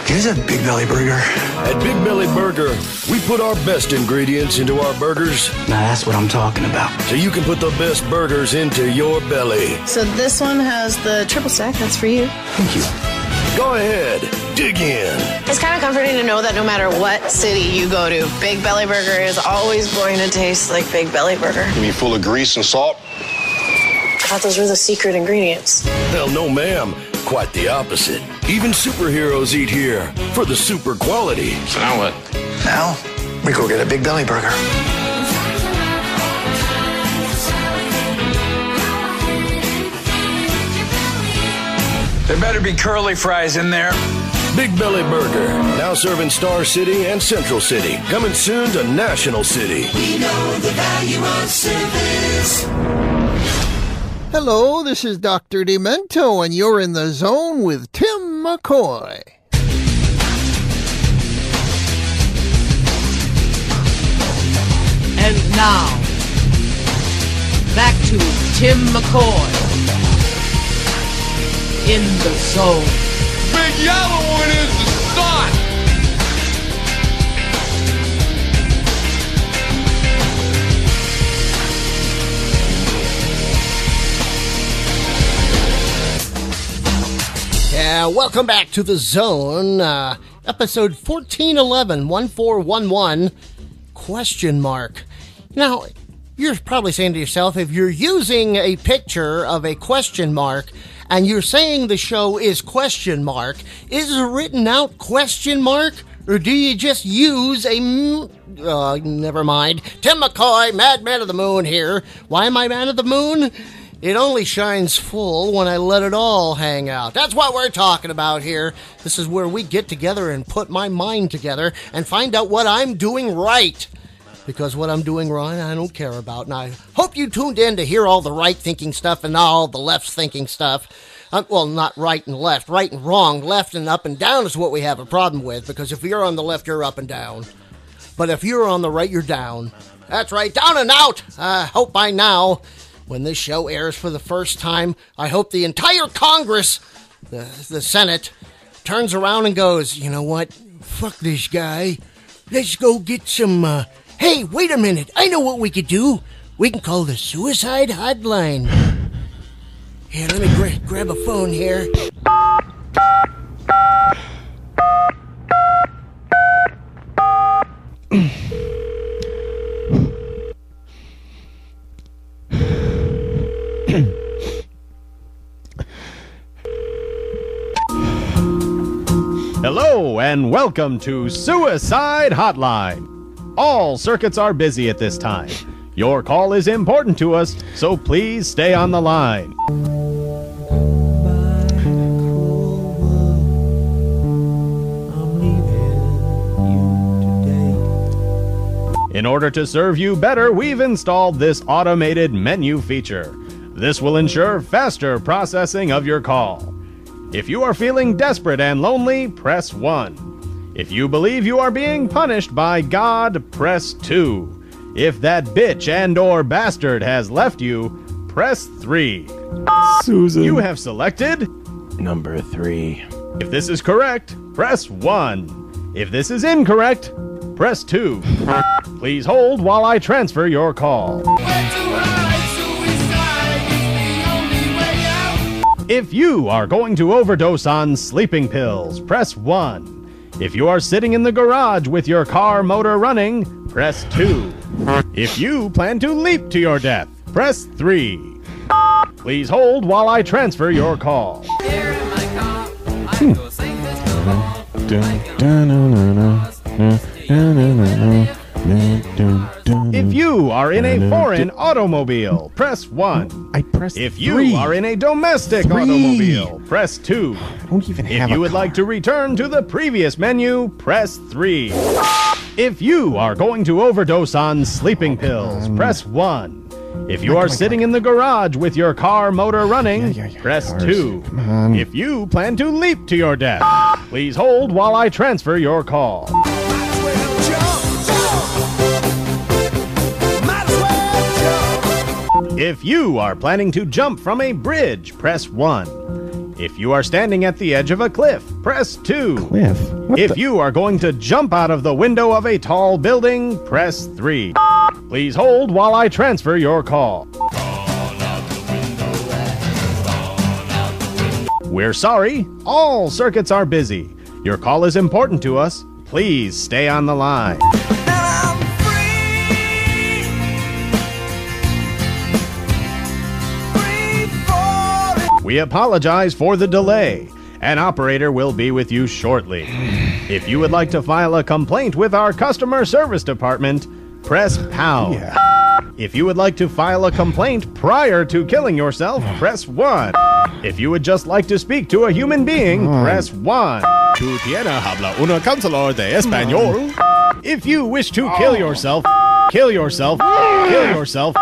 Here's a Big Belly Burger. At Big Belly Burger, we put our best ingredients into our burgers. Now that's what I'm talking about. So you can put the best burgers into your belly. So this one has the triple stack. That's for you. Thank you. Go ahead, dig in. It's kind of comforting to know that no matter what city you go to, Big Belly Burger is always going to taste like Big Belly Burger. You mean full of grease and salt? I thought those were the secret ingredients. Hell no, ma'am. Quite the opposite. Even superheroes eat here for the super quality. So now what? Now, we go get a Big Belly Burger. There better be curly fries in there. Big Belly Burger, now serving Star City and Central City. Coming soon to National City. We know the value of service. Hello, this is Dr. Demento, and you're in the zone with Tim McCoy. And now, back to Tim McCoy in the zone. Big yellow one is the sun. Yeah, welcome back to the zone. Uh, episode 1411, 1411, question mark. Now, you're probably saying to yourself, if you're using a picture of a question mark and you're saying the show is question mark, is it written out question mark? Or do you just use a. Uh, never mind. Tim McCoy, Madman of the Moon here. Why am I Man of the Moon? It only shines full when I let it all hang out. That's what we're talking about here. This is where we get together and put my mind together and find out what I'm doing right. Because what I'm doing wrong, I don't care about. And I hope you tuned in to hear all the right thinking stuff and all the left thinking stuff. Uh, well, not right and left. Right and wrong, left and up and down is what we have a problem with. Because if you're on the left, you're up and down. But if you're on the right, you're down. That's right, down and out. I hope by now, when this show airs for the first time, I hope the entire Congress, the, the Senate, turns around and goes, you know what? Fuck this guy. Let's go get some. Uh... Hey, wait a minute. I know what we could do. We can call the suicide hotline. Here, let me gra- grab a phone here. Hello and welcome to Suicide Hotline. All circuits are busy at this time. Your call is important to us, so please stay on the line. In order to serve you better, we've installed this automated menu feature. This will ensure faster processing of your call. If you are feeling desperate and lonely, press 1. If you believe you are being punished by God, press 2. If that bitch and or bastard has left you, press 3. Susan. You have selected Number three. If this is correct, press 1. If this is incorrect, press 2. Please hold while I transfer your call. If you are going to overdose on sleeping pills, press 1. If you are sitting in the garage with your car motor running, press 2. If you plan to leap to your death, press 3. Please hold while I transfer your call. If you are in a foreign automobile, press 1. I pressed If you three. are in a domestic Three. automobile, press 2. I don't even If have you a would like to return to the previous menu, press 3. If you are going to overdose on sleeping pills, um, press 1. If you are sitting in the garage with your car motor running, press cars. 2. If you plan to leap to your death, please hold while I transfer your call. If you are planning to jump from a bridge, press 1. If you are standing at the edge of a cliff, press 2. Cliff? What if the- you are going to jump out of the window of a tall building, press 3. Please hold while I transfer your call. We're sorry, all circuits are busy. Your call is important to us. Please stay on the line. We apologize for the delay. An operator will be with you shortly. If you would like to file a complaint with our customer service department, press pound. If you would like to file a complaint prior to killing yourself, press 1. If you would just like to speak to a human being, press 1. Tu tiene habla una cancelor de español. If you wish to kill yourself, kill yourself, kill yourself.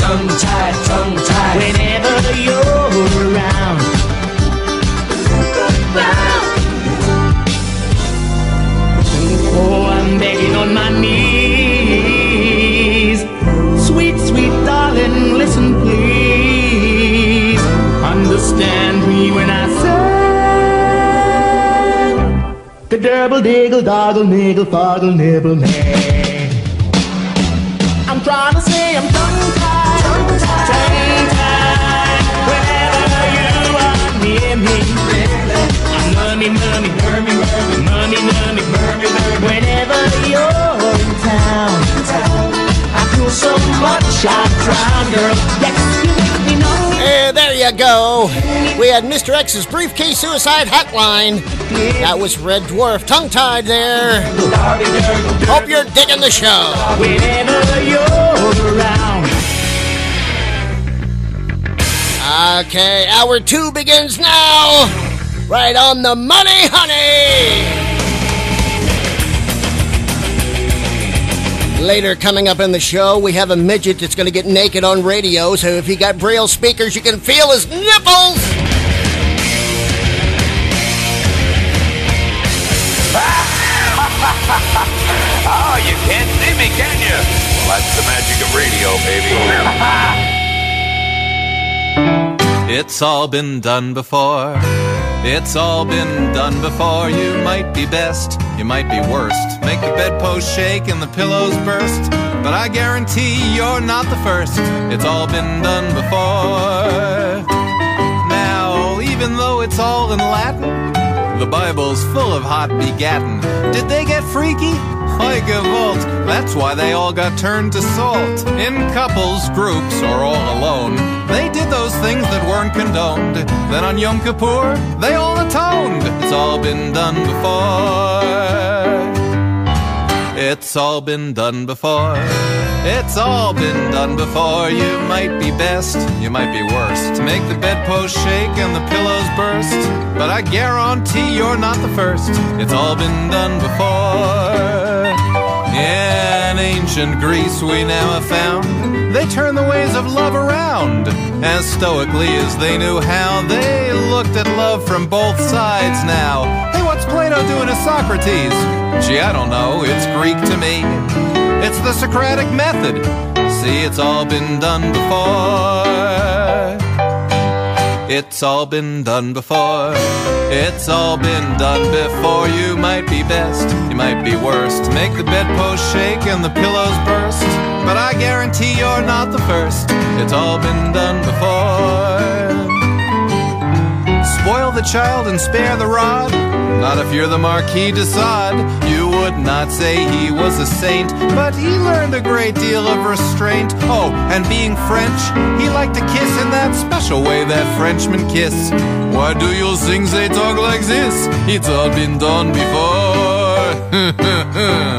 Tongue tied, tongue tied. Whenever you're around. Oh, I'm begging on my knees. Sweet, sweet darling, listen please. Understand me when I say the double diggle doggle niggle foggle nibble nay. I'm trying to say I'm whenever you're in town. I feel so much drowned, girl. Yes, you make me know. Eh, there you go. We had Mr. X's briefcase suicide hotline. That was Red Dwarf tongue tied there. Hope you're digging the show. Whenever you're around. Okay, hour two begins now. Right on the money, honey. Later, coming up in the show, we have a midget that's going to get naked on radio. So if you got braille speakers, you can feel his nipples. oh, you can't see me, can you? Well, that's the magic of radio, baby. It's all been done before. It's all been done before. You might be best, you might be worst. Make the bedpost shake and the pillows burst. But I guarantee you're not the first. It's all been done before. Now, even though it's all in Latin, the Bible's full of hot begattin. Did they get freaky? Why Gewalt, that's why they all got turned to salt. In couples, groups, or all alone, they did those things that weren't condoned. Then on Yom Kippur, they all atoned. It's all been done before. It's all been done before. It's all been done before. You might be best, you might be worst. To make the bedpost shake and the pillows burst. But I guarantee you're not the first. It's all been done before. In ancient Greece, we now have found they turned the ways of love around as stoically as they knew how. They looked at love from both sides now. Hey, what's Plato doing to Socrates? Gee, I don't know. It's Greek to me. It's the Socratic method. See, it's all been done before. It's all been done before. It's all been done before. You might be best, you might be worst. Make the bedpost shake and the pillows burst. But I guarantee you're not the first. It's all been done before. Spoil the child and spare the rod. Not if you're the Marquis de Sade. You would not say he was a saint, but he learned a great deal of restraint. Oh, and being French, he liked to kiss in that special way that Frenchmen kiss. Why do you think they talk like this? It's all been done before.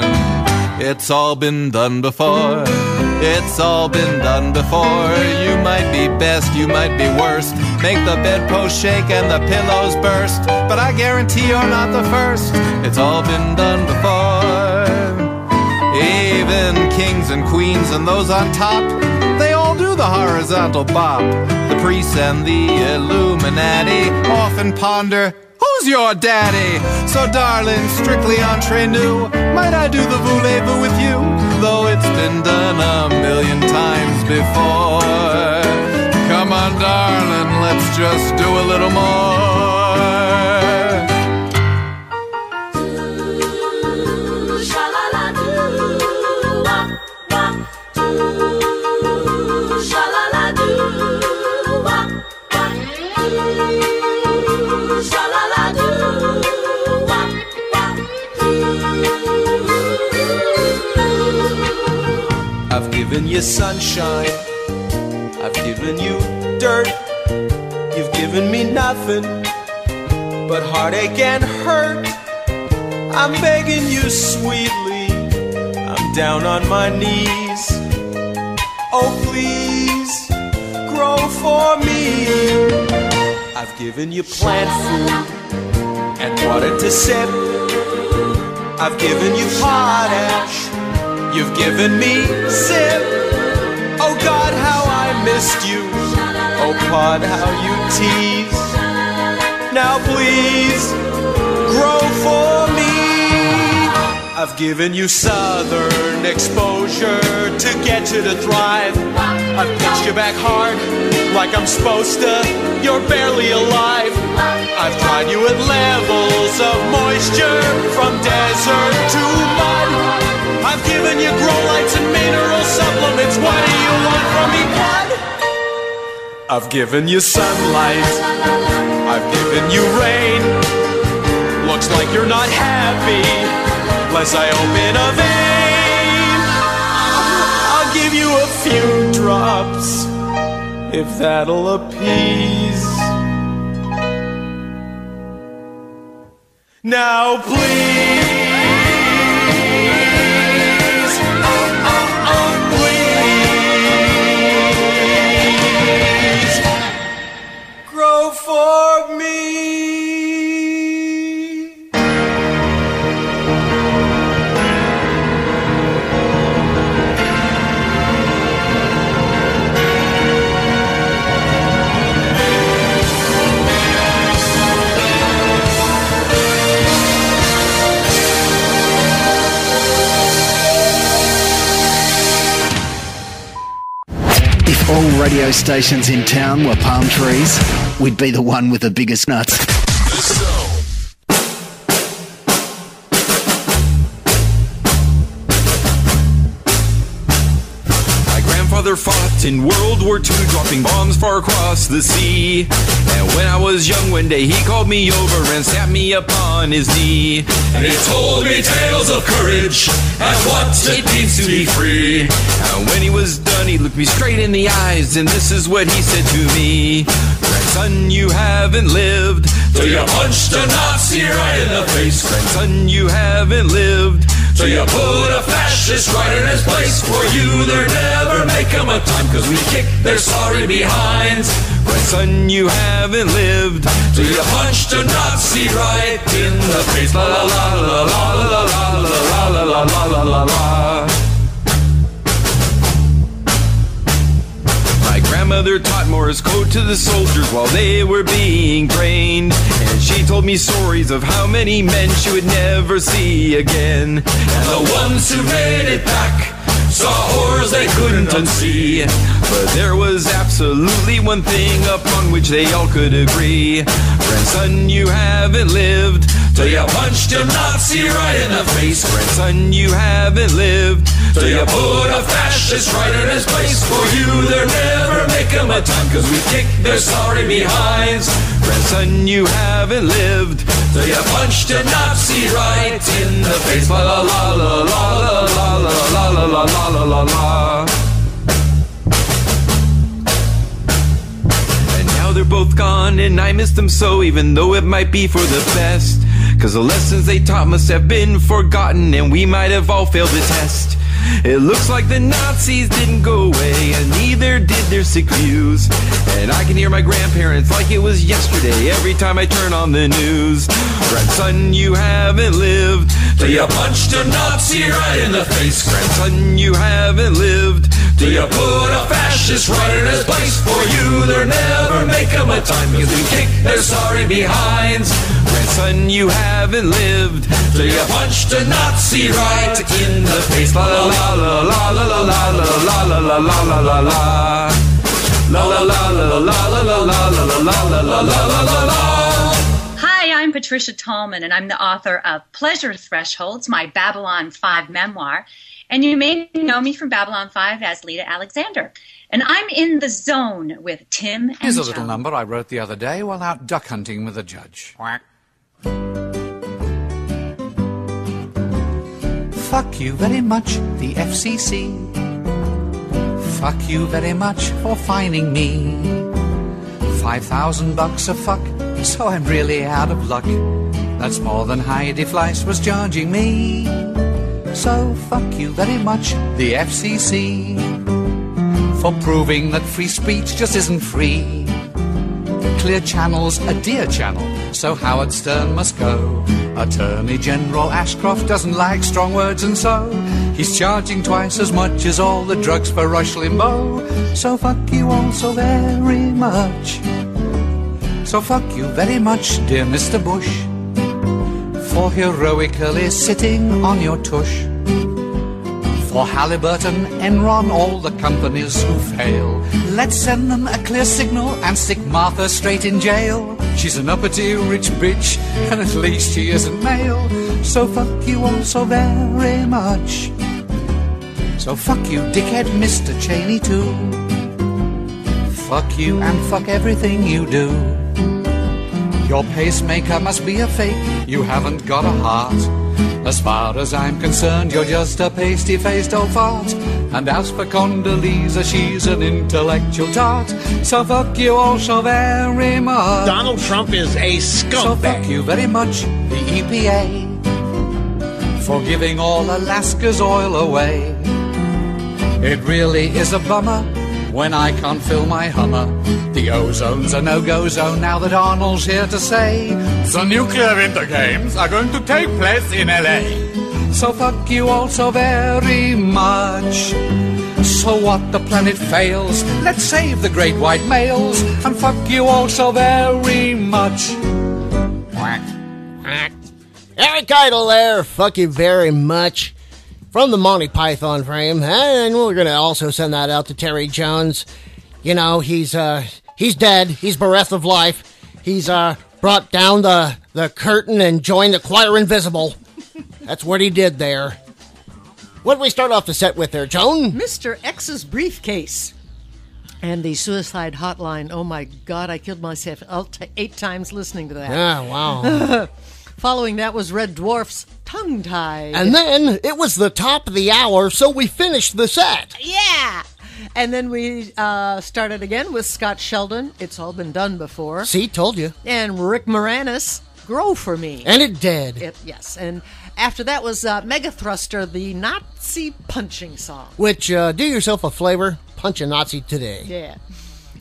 It's all been done before. It's all been done before. You might be best, you might be worst. Make the bedpost shake and the pillows burst. But I guarantee you're not the first. It's all been done before. Even kings and queens and those on top, they all do the horizontal bop. The priests and the Illuminati often ponder. Who's your daddy? So, darling, strictly entre nous, might I do the voulez-vous with you? Though it's been done a million times before. Come on, darling, let's just do a little more. I've given you sunshine, I've given you dirt. You've given me nothing but heartache and hurt. I'm begging you sweetly, I'm down on my knees. Oh, please, grow for me. I've given you plant food and water to sip. I've given you potash. You've given me sip. Oh God, how I missed you. Oh Pod, how you tease. Now please grow for me. I've given you southern exposure to get you to thrive. I've pitched you back hard like I'm supposed to. You're barely alive. I've tried you at levels of moisture from desert to mud. I've given you grow lights and mineral supplements. What do you want from me? I've given you sunlight. I've given you rain. Looks like you're not happy. Lest I open a vein. I'll give you a few drops if that'll appease. Now, please. all radio stations in town were palm trees, we'd be the one with the biggest nuts. My grandfather fought in World War II, dropping bombs far across the sea. And when I was young, one day he called me over and sat me upon his knee. And he told me tales of courage and what it means to be free. And when he was done, he looked me straight in the eyes, and this is what he said to me. Grandson, you haven't lived till you punched a Nazi right in the face. Grandson, you haven't lived till you put a fascist his place. For you, there never may come a time, cause we kick their sorry behinds. Grandson, you haven't lived till you punched a Nazi right in the face. La la la la la la la la la la la la la la. My grandmother taught Morse code to the soldiers while they were being trained. And she told me stories of how many men she would never see again. And the ones who made it back saw horrors they couldn't unsee. But there was absolutely one thing upon which they all could agree. Grandson, you haven't lived till you punched a Nazi right in the face. Grandson, you haven't lived till you put a fascist right in his place. For you, there never may come a time, cause we kick their sorry behinds. Grandson, you haven't lived till you punched a Nazi right in the face. La la la la la la la la la la la la la la. And now they're both gone, and I miss them so, even though it might be for the best. Cause the lessons they taught must have been forgotten, and we might have all failed the test. It looks like the Nazis didn't go away, and neither did their sick views. And I can hear my grandparents like it was yesterday every time I turn on the news. Grandson, you haven't lived till you punched a Nazi right in the face. Grandson, you haven't lived till you put a fascist right in his place. For you, there never may come a time because we kick their sorry behinds. Grandson, you haven't lived till you punched a Nazi right in the face. La la la la la la la la la la la la la la la. La la la la la la la la la la la la la la la la. Hi, I'm Patricia Tallman, and I'm the author of Pleasure Thresholds, my Babylon 5 memoir. And you may know me from Babylon 5 as Lyta Alexander. And I'm in the zone with Timm and Here's a little number I wrote the other day while out duck hunting with a judge. Quack. Fuck you very much, the FCC. Fuck you very much for fining me. Five thousand bucks a fuck, so I'm really out of luck. That's more than Heidi Fleiss was charging me. So fuck you very much, the FCC, for proving that free speech just isn't free. Clear Channel's a dear channel, so Howard Stern must go. Attorney General Ashcroft doesn't like strong words, and so he's charging twice as much as all the drugs for Rush Limbaugh. So fuck you all so very much. So fuck you very much, dear Mr. Bush, for heroically sitting on your tush. For Halliburton, Enron, all the companies who fail. Let's send them a clear signal and stick Martha straight in jail. She's an uppity rich bitch, and at least she isn't male. So fuck you all so very much. So fuck you, dickhead Mr. Cheney, too. Fuck you and fuck everything you do. Your pacemaker must be a fake, you haven't got a heart. As far as I'm concerned, you're just a pasty faced old fart. And as for Condoleezza, she's an intellectual tart. So fuck you all so very much. Donald Trump is a scumbag. So fuck you very much, the EPA, for giving all Alaska's oil away. It really is a bummer when I can't fill my Hummer. The ozone's a no-go zone now that Arnold's here to say the nuclear winter games are going to take place in LA. So fuck you all so very much. So what the planet fails, let's save the great white males and fuck you all so very much. Eric Idle there. Fuck you very much. From the Monty Python frame. And we're going to also send that out to Terry Jones. You know, he's uh he's dead. He's bereft of life. He's uh brought down the, the curtain and joined the choir invisible. That's what he did there. What do we start off the set with there, Joan? Mr. X's briefcase. And the suicide hotline. Oh my God, I killed myself eight times listening to that. Yeah, wow. Following that was Red Dwarf's Tongue Tied. And then it was the top of the hour, so we finished the set. Yeah! And then we uh, started again with Scott Sheldon. It's all been done before. See, told you. And Rick Moranis, Grow for Me. And it did. It, yes. And after that was uh, Mega Thruster, the Nazi punching song. Which, uh, do yourself a flavor, punch a Nazi today. Yeah.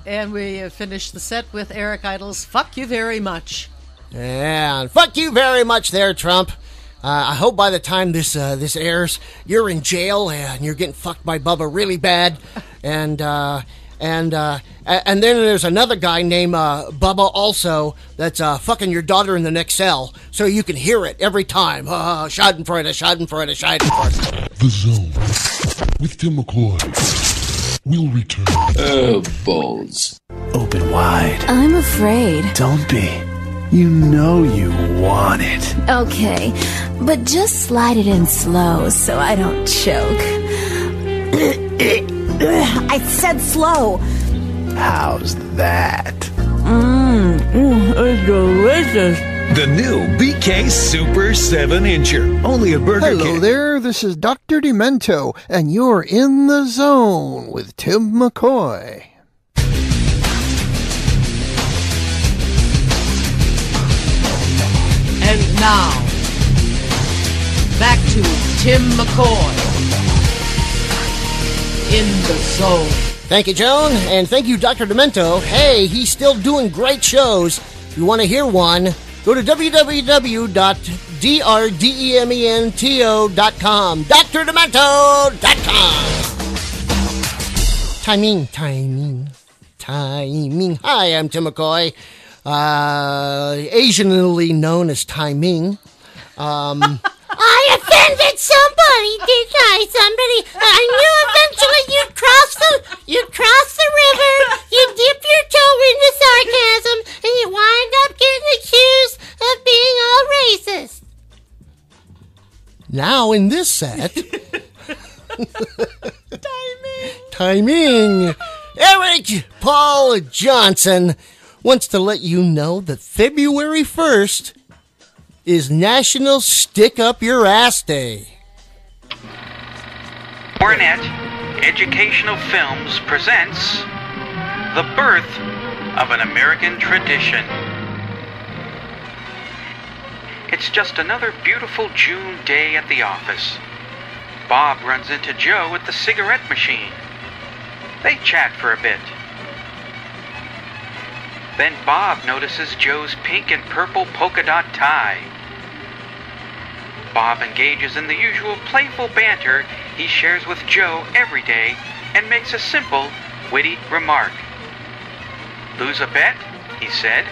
And we finished the set with Eric Idle's Fuck You Very Much. And fuck you very much there, Trump. Uh, I hope by the time this uh, this airs, you're in jail and you're getting fucked by Bubba really bad, and uh, and uh, and then there's another guy named uh, Bubba also that's uh, fucking your daughter in the next cell, so you can hear it every time. Uh, Schadenfreude, Schadenfreude, Schadenfreude. The Zone with Timm McCoy. We'll return. Oh, balls. Open wide. I'm afraid. Don't be. You know you want it. Okay, but just slide it in slow so I don't choke. I said slow. How's that? Mmm, mm, it's delicious. The new BK Super 7 Incher. Only a Burger Hello King. there, this is Dr. Demento, and you're in the zone with Timm McCoy. Now, back to Timm McCoy in the zone. Thank you, Joan, and thank you, Dr. Demento. Hey, he's still doing great shows. If you want to hear one, go to www.drdemento.com. DrDemento.com. Timing, timing, timing. Hi, I'm Timm McCoy, uh, Asianly known as Timing. Um, I offended somebody, didn't I? Somebody. I knew eventually you'd cross the you'd cross the river, you dip your toe into sarcasm, and you wind up getting accused of being all racist. now in this set. timing. Timing. Eric Paul Johnson wants to let you know that February 1st is National Stick Up Your Ass Day. Barnett Educational Films presents The Birth of an American Tradition. It's just another beautiful June day at the office. Bob runs into Joe at the cigarette machine. They chat for a bit. Then Bob notices Joe's pink and purple polka dot tie. Bob engages in the usual playful banter he shares with Joe every day and makes a simple, witty remark. Lose a bet? he said.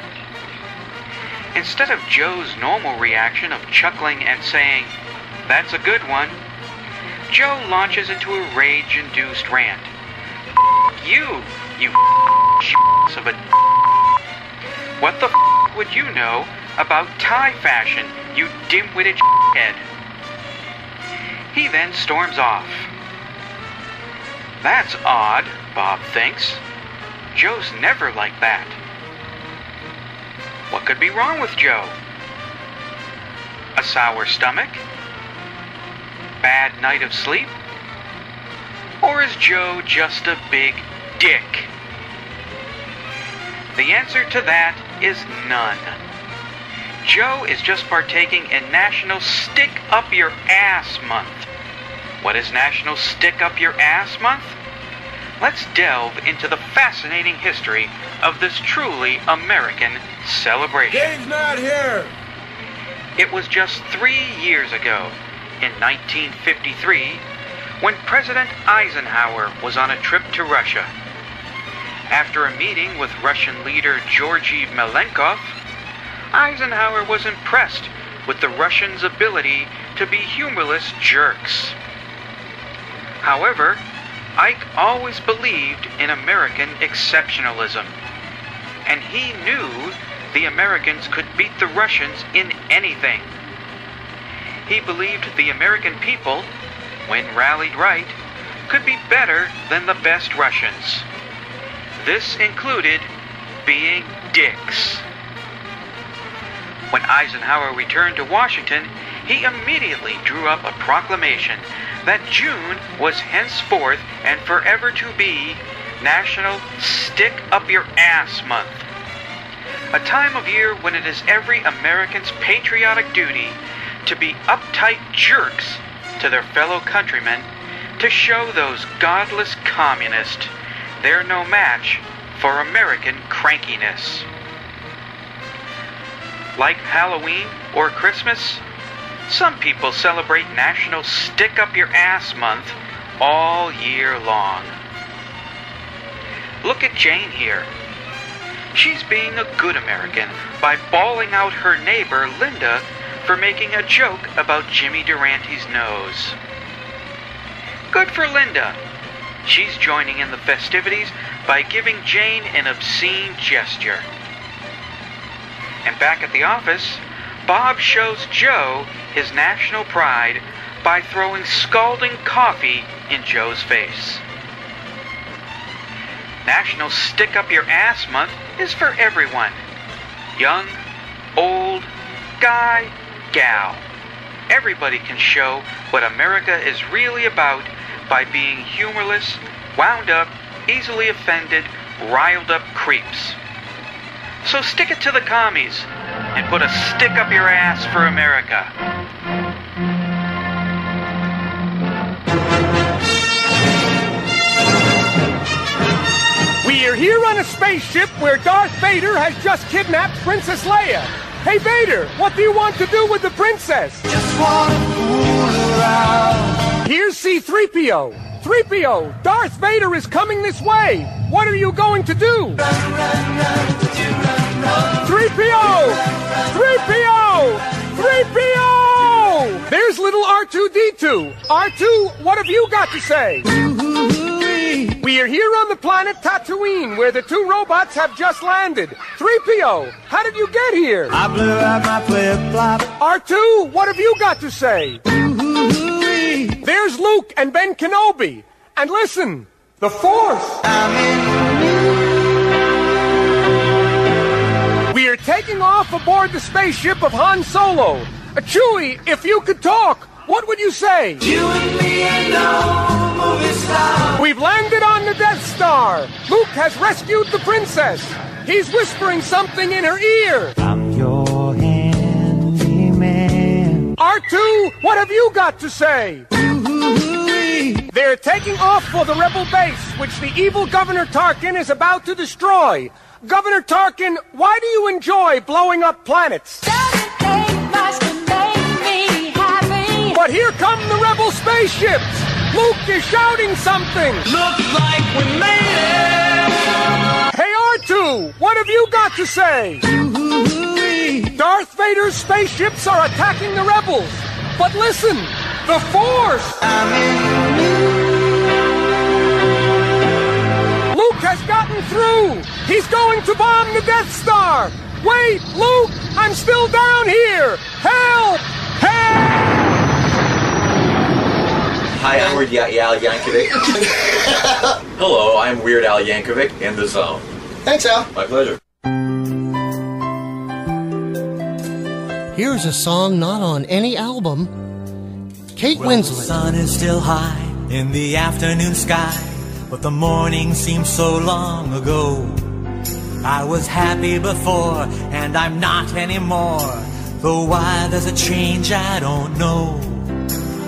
Instead of Joe's normal reaction of chuckling and saying, That's a good one, Joe launches into a rage induced rant. "F- You, you of a. What the f- would you know about tie fashion, you dim witted head? He then storms off. That's odd, Bob thinks. Joe's never like that. What could be wrong with Joe? A sour stomach? Bad night of sleep? Or is Joe just a big dick? The answer to that is none. Joe is just partaking in National Stick Up Your Ass Month. What is National Stick Up Your Ass Month? Let's delve into the fascinating history of this truly American celebration. Dave's not here. It was just three years ago, in 1953, when President Eisenhower was on a trip to Russia. After a meeting with Russian leader Georgy Malenkov, Eisenhower was impressed with the Russians' ability to be humorless jerks. However, Ike always believed in American exceptionalism, and he knew the Americans could beat the Russians in anything. He believed the American people when rallied right, could be better than the best Russians. This included being dicks. When Eisenhower returned to Washington, he immediately drew up a proclamation that June was henceforth and forever to be National Stick Up Your Ass Month. A time of year when it is every American's patriotic duty to be uptight jerks to their fellow countrymen to show those godless communists they're no match for American crankiness. Like Halloween or Christmas, some people celebrate National Stick Up Your Ass Month all year long. Look at Jane here. She's being a good American by bawling out her neighbor, Linda, for making a joke about Jimmy Durante's nose. Good for Linda. She's joining in the festivities by giving Jane an obscene gesture. And back at the office, Bob shows Joe his national pride by throwing scalding coffee in Joe's face. National Stick Up Your Ass Month is for everyone young, old, guy, gal. Everybody can show what America is really about by being humorless, wound up, easily offended, riled up creeps. So stick it to the commies and put a stick up your ass for America. We are here on a spaceship where Darth Vader has just kidnapped Princess Leia. Hey Vader, what do you want to do with the princess? Just want to fool around. Here's C3PO. 3PO, Darth Vader is coming this way. What are you going to do? 3PO! 3PO! 3PO! There's little R2D2. R2, what have you got to say? We are here on the planet Tatooine, where the two robots have just landed. 3PO, how did you get here? I blew out my flip-flop. R2, what have you got to say? There's Luke and Ben Kenobi. And listen, the Force. We are taking off aboard the spaceship of Han Solo. Uh, Chewie, if you could talk, what would you say? You and me and no movie star. We've landed on the Death Star. Luke has rescued the princess. He's whispering something in her ear. I'm your handyman. R2, what have you got to say? They're taking off for the rebel base, which the evil Governor Tarkin is about to destroy. Governor Tarkin, why do you enjoy blowing up planets? But here come the rebel spaceships! Luke is shouting something! Looks like we made it! Hey R2, what have you got to say? Darth Vader's spaceships are attacking the rebels. But listen, the Force! Luke has gotten through! He's going to bomb the Death Star! Wait, Luke! I'm still down here! Help! Help! Hi, I'm Weird Ya- Al Yankovic. Hello, I'm Weird Al Yankovic in the zone. Thanks, Al. My pleasure. Here's a song not on any album. Kate Well, the sun is still high in the afternoon sky, but the morning seems so long ago. I was happy before, and I'm not anymore. Though why there's a change, I don't know.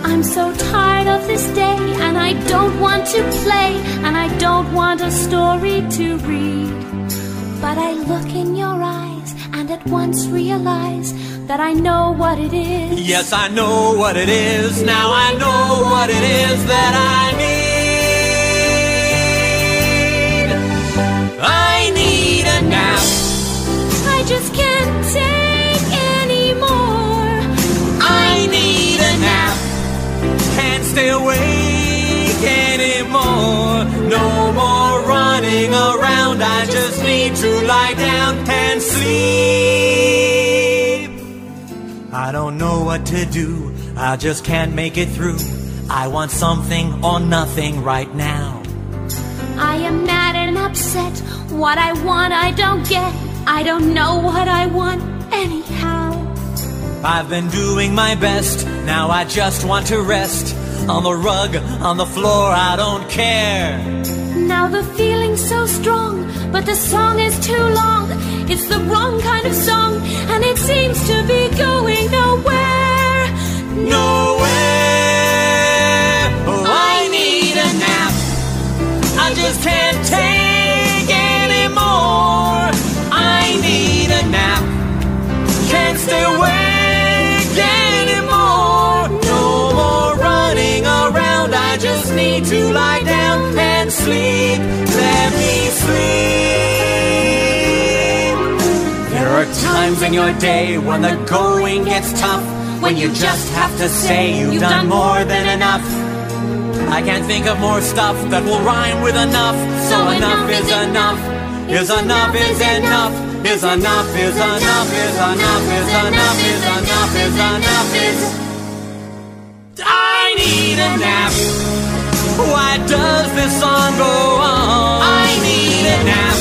I'm so tired of this day, and I don't want to play, and I don't want a story to read. But I look in your eyes and at once realize that I know what it is. Yes, I know what it is. Now I know what it is that I need. I need a nap. I just can't take anymore. I need a nap. Can't stay awake anymore. No more running around. I just need to lie down and sleep. I don't know what to do. I just can't make it through. I want something or nothing right now. I am mad and upset. What I want, I don't get. I don't know what I want anyhow. I've been doing my best, now I just want to rest. On the rug, on the floor, I don't care. Now the feeling's so strong, but the song is too long. It's the wrong kind of song, and it seems to be going nowhere. Nowhere. Sleep. Let me sleep. There are times in your day when the going gets tough. When you just have to say you've done more than enough. I can't think of more stuff that will rhyme with enough. So enough is enough. Is enough is enough. Is enough is enough is enough is enough is enough is enough is. I need a nap. Why does this song go on? I need a nap.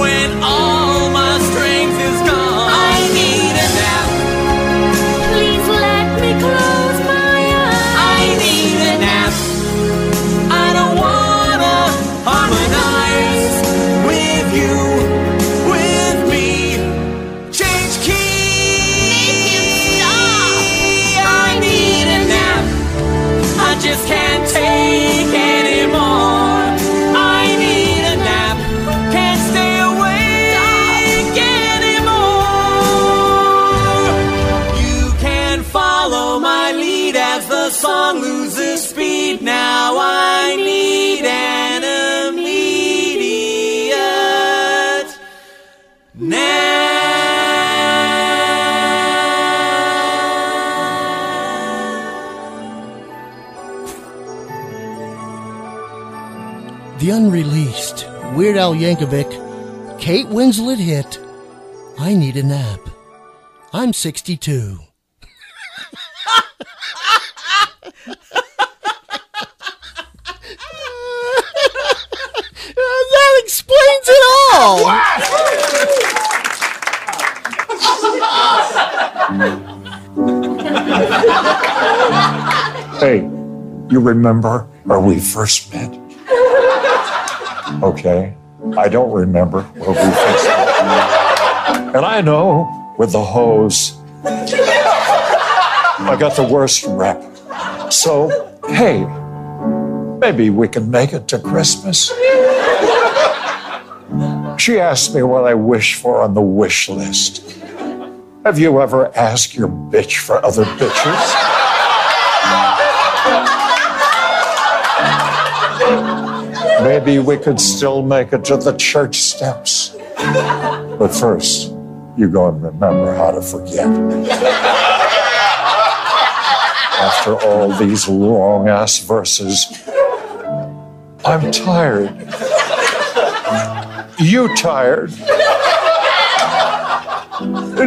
When all my strength is gone. I need a nap. Please let me close my eyes. I need a nap. I don't wanna harmonize with you, with me. Change key. Ah. I need a nap. I just can't take unreleased Weird Al Yankovic, Kate Winslet hit, I Need a Nap. I'm 62. that explains it all! Hey, you remember where we first met? Okay, I don't remember where we first met. And I know with the hose, I got the worst rep. So, hey, maybe we can make it to Christmas. She asked me what I wish for on the wish list. Have you ever asked your bitch for other bitches? Maybe we could still make it to the church steps. But first, you go and remember how to forget. After all these long ass verses, I'm tired. You tired.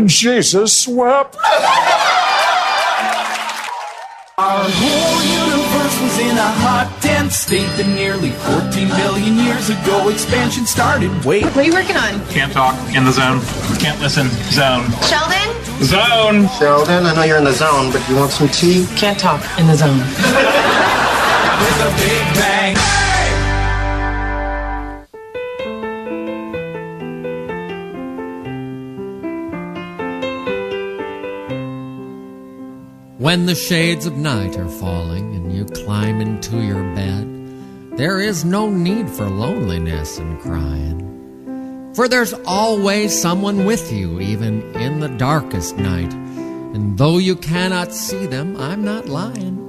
Jesus wept. Our whole universe was in a hot, dense state that nearly 14 billion years ago expansion started. Wait. What are you working on? Can't talk in the zone. Can't listen. Zone. Sheldon? Zone. Sheldon, I know you're in the zone, but you want some tea? Can't talk in the zone. With a big bang. When the shades of night are falling and you climb into your bed, there is no need for loneliness and crying. For there's always someone with you, even in the darkest night. And though you cannot see them, I'm not lying.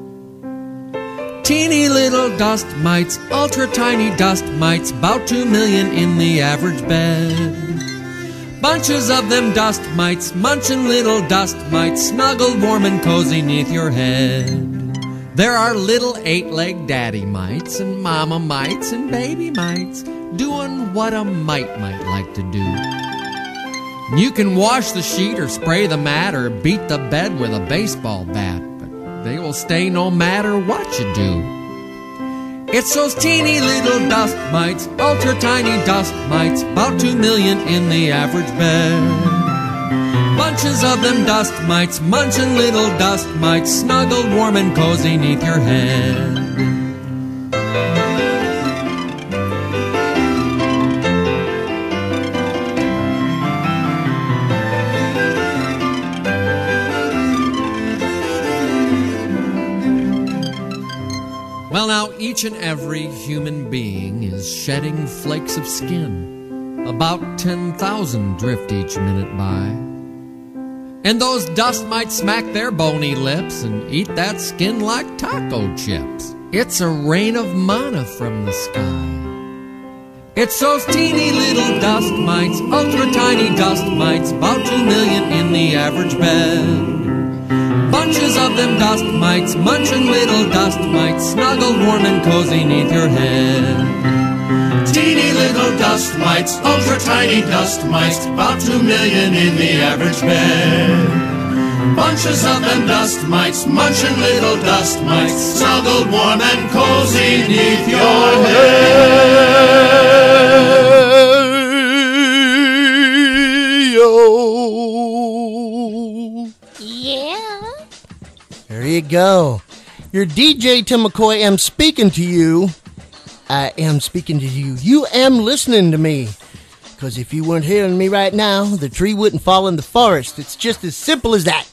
Teeny little dust mites, ultra tiny dust mites, about two million in the average bed. Bunches of them dust mites, munchin' little dust mites, snuggled warm and cozy neath your head. There are little eight-legged daddy mites and mama mites and baby mites doing what a mite might like to do. You can wash the sheet or spray the mat or beat the bed with a baseball bat, but they will stay no matter what you do. It's those teeny little dust mites, ultra tiny dust mites, about two million in the average bed. Bunches of them dust mites, munching little dust mites, snuggled warm and cozy neath your head. Well, now, each and every human being is shedding flakes of skin. About 10,000 drift each minute by. And those dust might smack their bony lips and eat that skin like taco chips. It's a rain of mana from the sky. It's those teeny little dust mites, ultra tiny dust mites, about two million in the average bed. Bunches of them dust mites, munching little dust mites, snuggled warm and cozy neath your head. Teeny little dust mites, ultra tiny dust mites, about two million in the average bed. Bunches of them dust mites, munching little dust mites, snuggled warm and cozy neath your Yo. Yeah. There you go. Your DJ Timm McCoy I'm speaking to you. I am speaking to you. You am listening to me. Because if you weren't hearing me right now, the tree wouldn't fall in the forest. It's just as simple as that.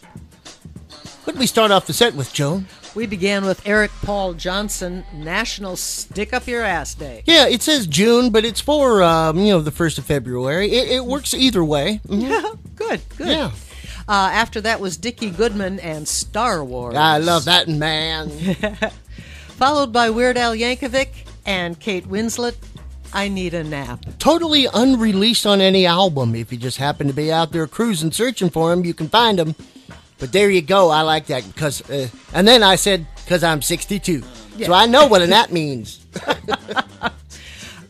What did we start off the set with, Joan? We began with Eric Paul Johnson, National Stick Up Your Ass Day. Yeah, it says June, but it's for um, you know the first of February. It, it works either way. Mhm. Yeah, good, good. Yeah. Uh, after that was Dickie Goodman and Star Wars. I love that man. Followed by Weird Al Yankovic and Kate Winslet. I need a nap. Totally unreleased on any album. If you just happen to be out there cruising searching for him, you can find him. But there you go. I like that because, uh, and then I said because I'm 62, so I know what a nap means.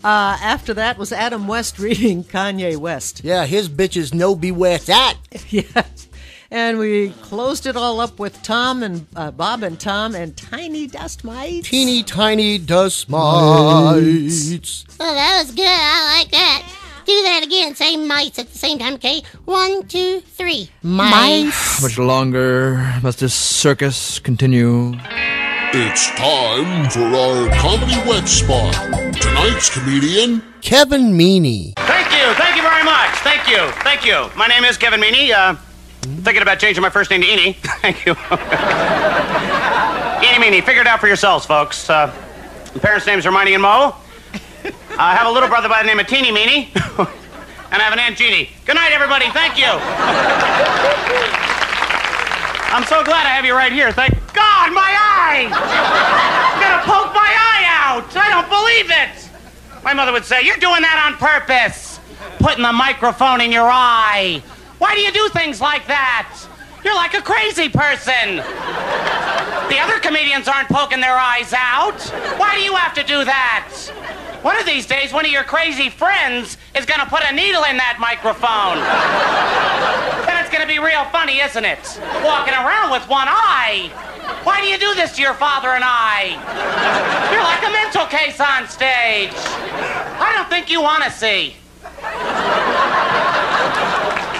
Uh, after that was Adam West reading Kanye West. Yeah, his bitches know be where it's at. yeah. And we closed it all up with Tom and uh, Bob and Tom and Tiny Dust Mites. Teeny tiny dust mites. Oh, that was good. I like that. Do that again. Say mites at the same time, okay? One, two, three. How much longer must this circus continue? It's time for our comedy wet spot. Tonight's comedian, Kevin Meaney. Thank you. Thank you very much. Thank you. Thank you. My name is Kevin Meaney. Uh, thinking about changing my first name to Eenie. Thank you. Eenie Meanie. Figure it out for yourselves, folks. Uh, my parents' names are Miney and Mo. I have a little brother by the name of Teeny Meanie. and I have an Aunt Jeannie. Good night, everybody. Thank you. I'm so glad I have you right here. Thank God, my eye! I'm gonna poke my eye out. I don't believe it. My mother would say, You're doing that on purpose. Putting the microphone in your eye. Why do you do things like that? You're like a crazy person. The other comedians aren't poking their eyes out. Why do you have to do that? One of these days, one of your crazy friends is gonna put a needle in that microphone. then it's gonna be real funny, isn't it? Walking around with one eye. Why do you do this to your father and I? You're like a mental case on stage. I don't think you wanna see.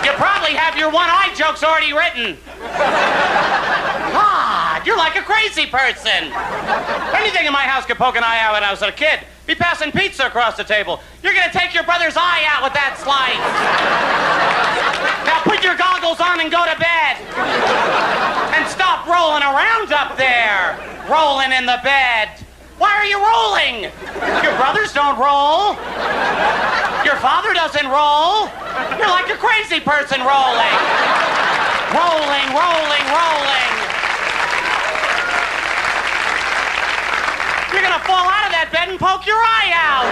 You probably have your one eye jokes already written. God, you're like a crazy person. Anything in my house could poke an eye out when I was a kid. Be passing pizza across the table. You're gonna take your brother's eye out with that slice. Now put your goggles on and go to bed. And stop rolling around up there. Rolling in the bed. Why are you rolling? Your brothers don't roll. Your father doesn't roll. You're like a crazy person rolling. Rolling, rolling, rolling. You're gonna fall out of that bed and poke your eye out.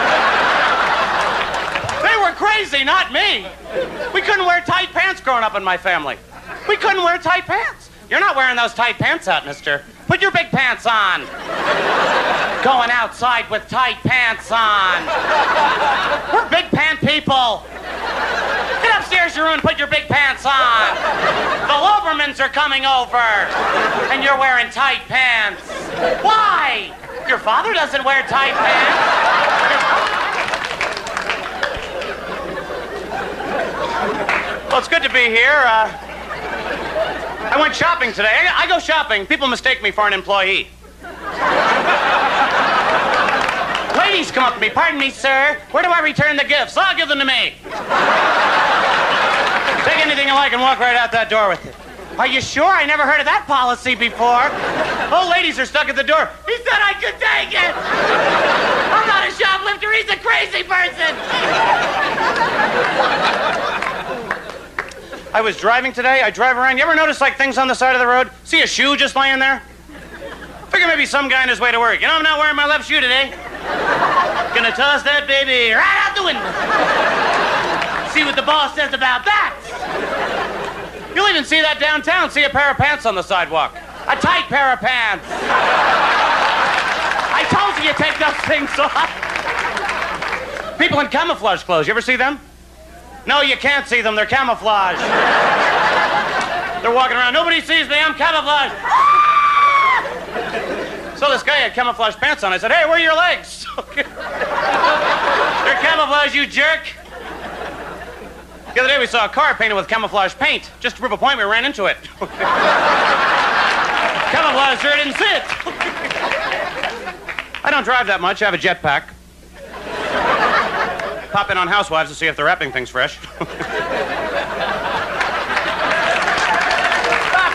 They were crazy, not me. We couldn't wear tight pants growing up in my family. We couldn't wear tight pants. You're not wearing those tight pants out, mister. Put your big pants on. Going outside with tight pants on. We're big pant people. Get upstairs, your room? Put your big pants on. The Lobermans are coming over. And you're wearing tight pants. Why? Your father doesn't wear tight pants. Well, it's good to be here. Uh, I went shopping today. I, go shopping. People mistake me for an employee. Ladies come up to me. Pardon me, sir. Where do I return the gifts? I'll give them to me. Take anything you like and walk right out that door with it. Are you sure? I never heard of that policy before. Oh, ladies are stuck at the door. He said I could take it. I'm not a shoplifter. He's a crazy person. I was driving today. I drive around. You ever notice like things on the side of the road? See a shoe just laying there? Figure maybe some guy on his way to work. You know, I'm not wearing my left shoe today. Gonna toss that baby right out the window. See what the boss says about that. You'll even see that downtown. See a pair of pants on the sidewalk. A tight pair of pants. I told you you take those things off. People in camouflage clothes. You ever see them? No, you can't see them. They're camouflage. They're walking around. Nobody sees me. I'm camouflage. So this guy had camouflage pants on. I said, "Hey, where are your legs?" They're camouflage, you jerk. The other day we saw a car painted with camouflage paint. Just to prove a point, we ran into it. camouflage sure didn't sit. I don't drive that much. I have a jetpack. Pop in on housewives to see if they're wrapping things fresh. Stop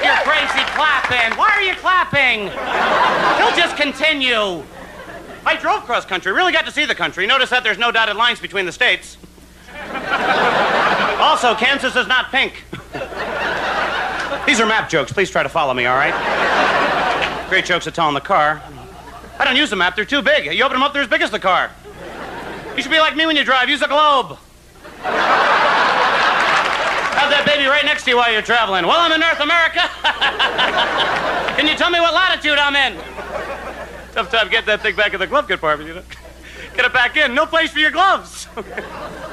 your crazy clapping. Why are you clapping? He'll just continue. I drove cross country, really got to see the country. Notice that there's no dotted lines between the states. Also, Kansas is not pink. These are map jokes. Please try to follow me, all right? Great jokes to tell in the car. I don't use the map, they're too big. You open them up, they're as big as the car. You should be like me when you drive. Use a globe. Have that baby right next to you while you're traveling. Well, I'm in North America. Can you tell me what latitude I'm in? Tough time getting that thing back in the glove compartment, you know. Get it back in. No place for your gloves.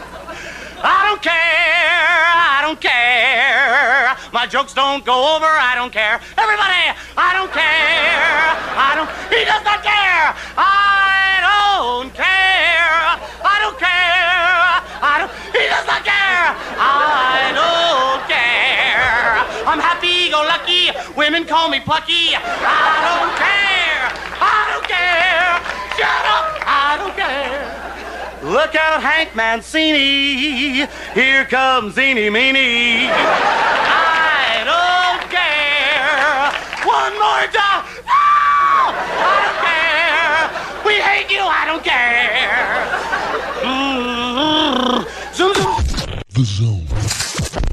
I don't care. I don't care. My jokes don't go over. I don't care. Everybody, I don't care. I don't. He does not care. I don't care. I don't care. I don't. He does not care. I don't care. I'm happy go lucky. Women call me plucky. I don't care. I don't care. Shut up. I don't care. Look out, Hank Mancini. Here comes Eeny Meeny. I don't care. One more time. No! I don't care. We hate you. I don't care. Mm-hmm. Zoom, zoom. The Zone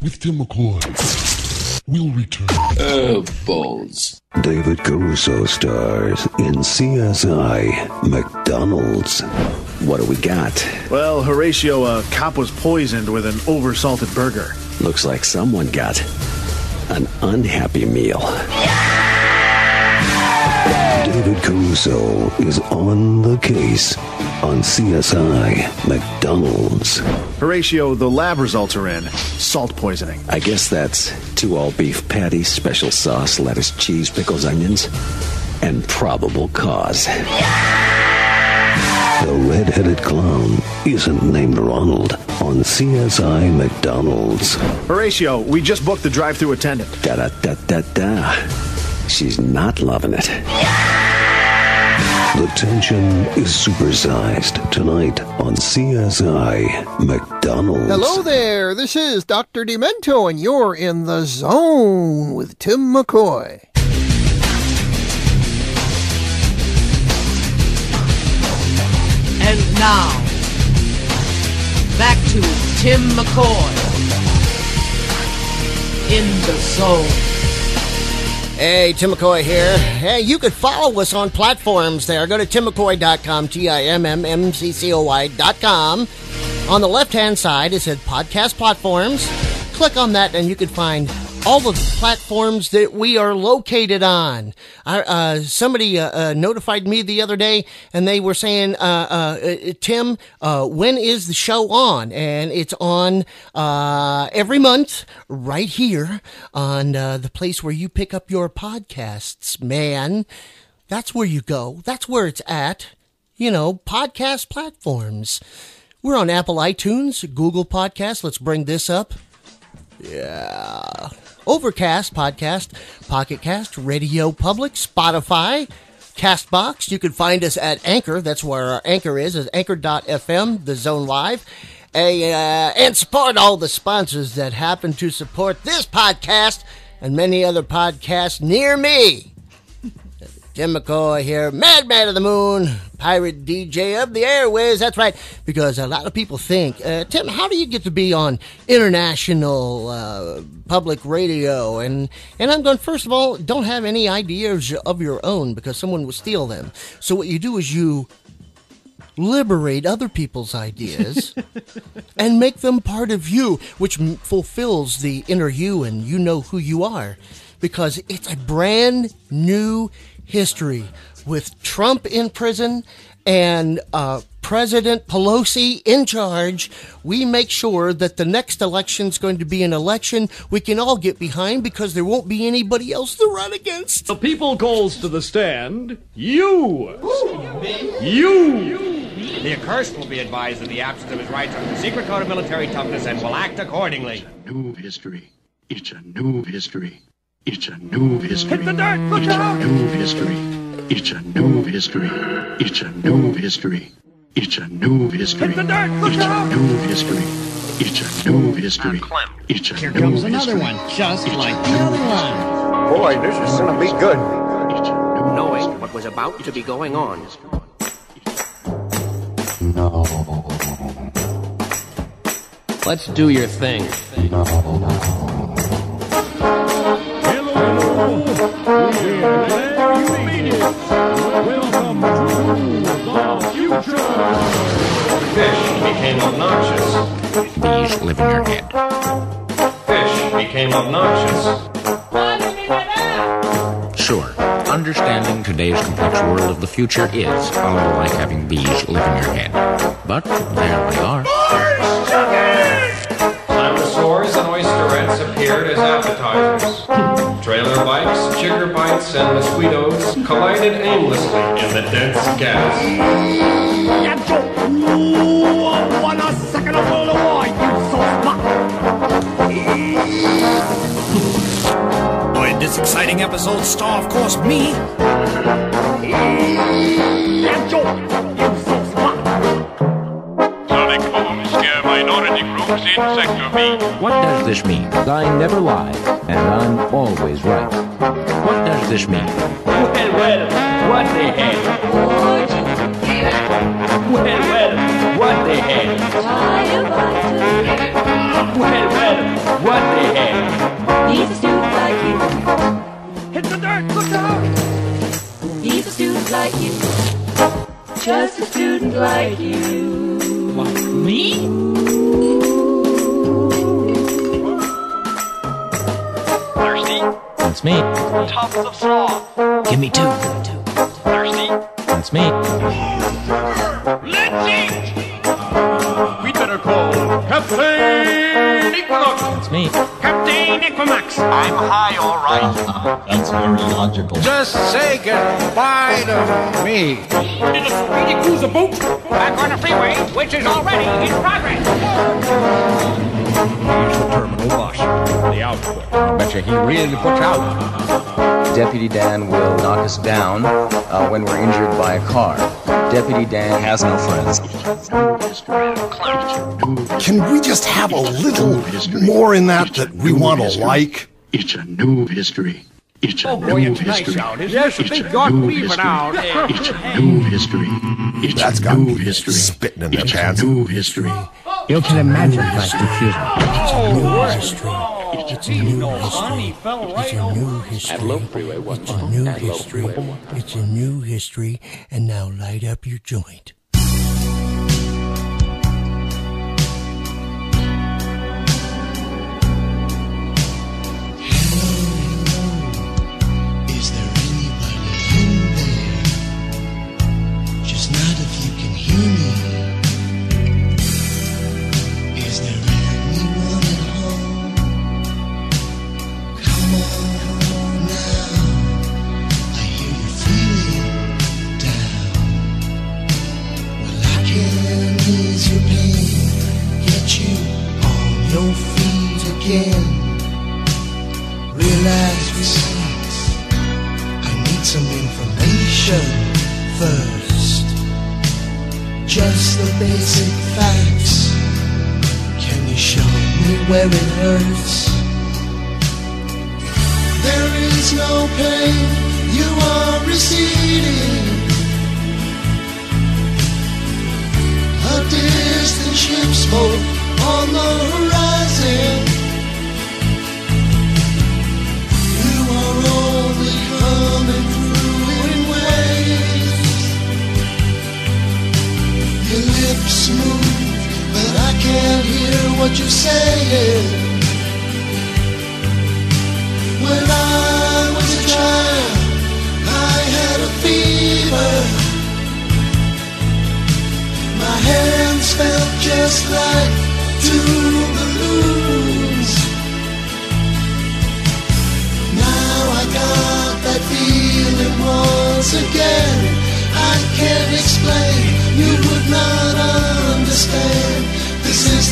with Timm McCoy. We'll return. Oh, balls. David Caruso stars in CSI McDonald's. What do we got? Well, Horatio, uh, a cop was poisoned with an oversalted burger. Looks like someone got an unhappy meal. David Caruso is on the case on CSI McDonald's. Horatio, the lab results are in. Salt poisoning. I guess that's two all beef patties, special sauce, lettuce, cheese, pickles, onions, and probable cause. The red-headed clown isn't named Ronald on CSI McDonald's. Horatio, we just booked the drive-through attendant. Da da da da da. She's not loving it. The tension is supersized tonight on CSI McDonald's. Hello there, this is Dr. Demento, and you're in the zone with Timm McCoy. And now, back to Timm McCoy in the zone. Hey, Timm McCoy here. Hey, you could follow us on platforms there. Go to timmccoy.com, T-I-M-M-M-C-C-O-Y.com. On the left-hand side, it says podcast platforms. Click on that and you can find all the platforms that we are located on. I, uh, somebody uh, uh, notified me the other day, and they were saying, uh, uh, "Timm, uh, when is the show on?" And it's on every month, right here on the place where you pick up your podcasts. Man, that's where you go. That's where it's at. You know, podcast platforms. We're on Apple iTunes, Google Podcasts. Let's bring this up. Yeah. Overcast podcast, Pocket Cast, Radio Public, Spotify, Castbox. You can find us at Anchor. That's where our anchor is, is anchor.fm, the zone live. A, uh, and support all the sponsors that happen to support this podcast and many other podcasts near me. Timm McCoy here, Madman of the Moon, pirate DJ of the airways. That's right, because a lot of people think, uh, Timm, how do you get to be on international uh, public radio? And and I'm going, first of all, don't have any ideas of your own because someone will steal them. So what you do is you liberate other people's ideas and make them part of you, which m- fulfills the inner you and you know who you are. Because it's a brand new history with Trump in prison and uh, President Pelosi in charge. We make sure that the next election is going to be an election we can all get behind because there won't be anybody else to run against. The people calls to the stand. You! You! The accursed will be advised in the absence of his rights under the secret code of military toughness and will act accordingly. A new history. It's a new history. It's a new history. Hit the dirt! Look it's out! a new history. It's a new history. It's a new history. It's a new history. Hit the dirt! Look it's out! a new history. It's a new history. It's a Here new comes another history. one, just It's like a the other one. Boy, this is gonna be good. Knowing what was about to be going on. No. Let's do your thing. Fish became obnoxious. Bees live in your head. Fish became obnoxious. Sure, understanding today's complex world of the future is a little like having bees live in your head. But there they are. Chigger bites, and mosquitoes collided aimlessly in the dense gas. In this exciting episode star, of course, me. What does this mean? I never lie, and I'm always right. What does this mean? Well, well, what the hell? Well, well, what the hell? Well, well, what the hell? He's a student like you. Hit the dirt, look out! He's a student like you. Just a student like you. What? Me? Thirsty? That's me. Tufts of sloth. Give me two. Thirsty? That's me. Let's eat! We better call Captain Equinox. That's me. Captain Equimax. I'm high, all right. Uh, that's very logical. Just say goodbye to me. Did a speedy cruiser boat? Back on the freeway, which is already in progress. Here's the terminal bus, the output. Betcha he really puts out. Deputy Dan will knock us down uh, when we're injured by a car. Deputy Dan has no friends. Can we just have a little more in that that we want to like? It's a new history. It's a Oh boy, new it's nice history. out, isn't it? It's Thank a God new we've history. out. It's a new history. It's That's a got new history. spitting in the It's pants. a new history. You can imagine my confusion. It's a new history. It's a new history. It's a new history. It's a new history. It's a new history. And now light up your joint. Just not if you can hear me. basic facts. Can you show me where it hurts? There is no pain, you are receding. A distant ship's boat on the horizon. can't hear what you're saying. When I was a child, I had a fever. My hands felt just like two balloons. Now I got that feeling once again. I can't explain, you would not understand.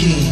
thinking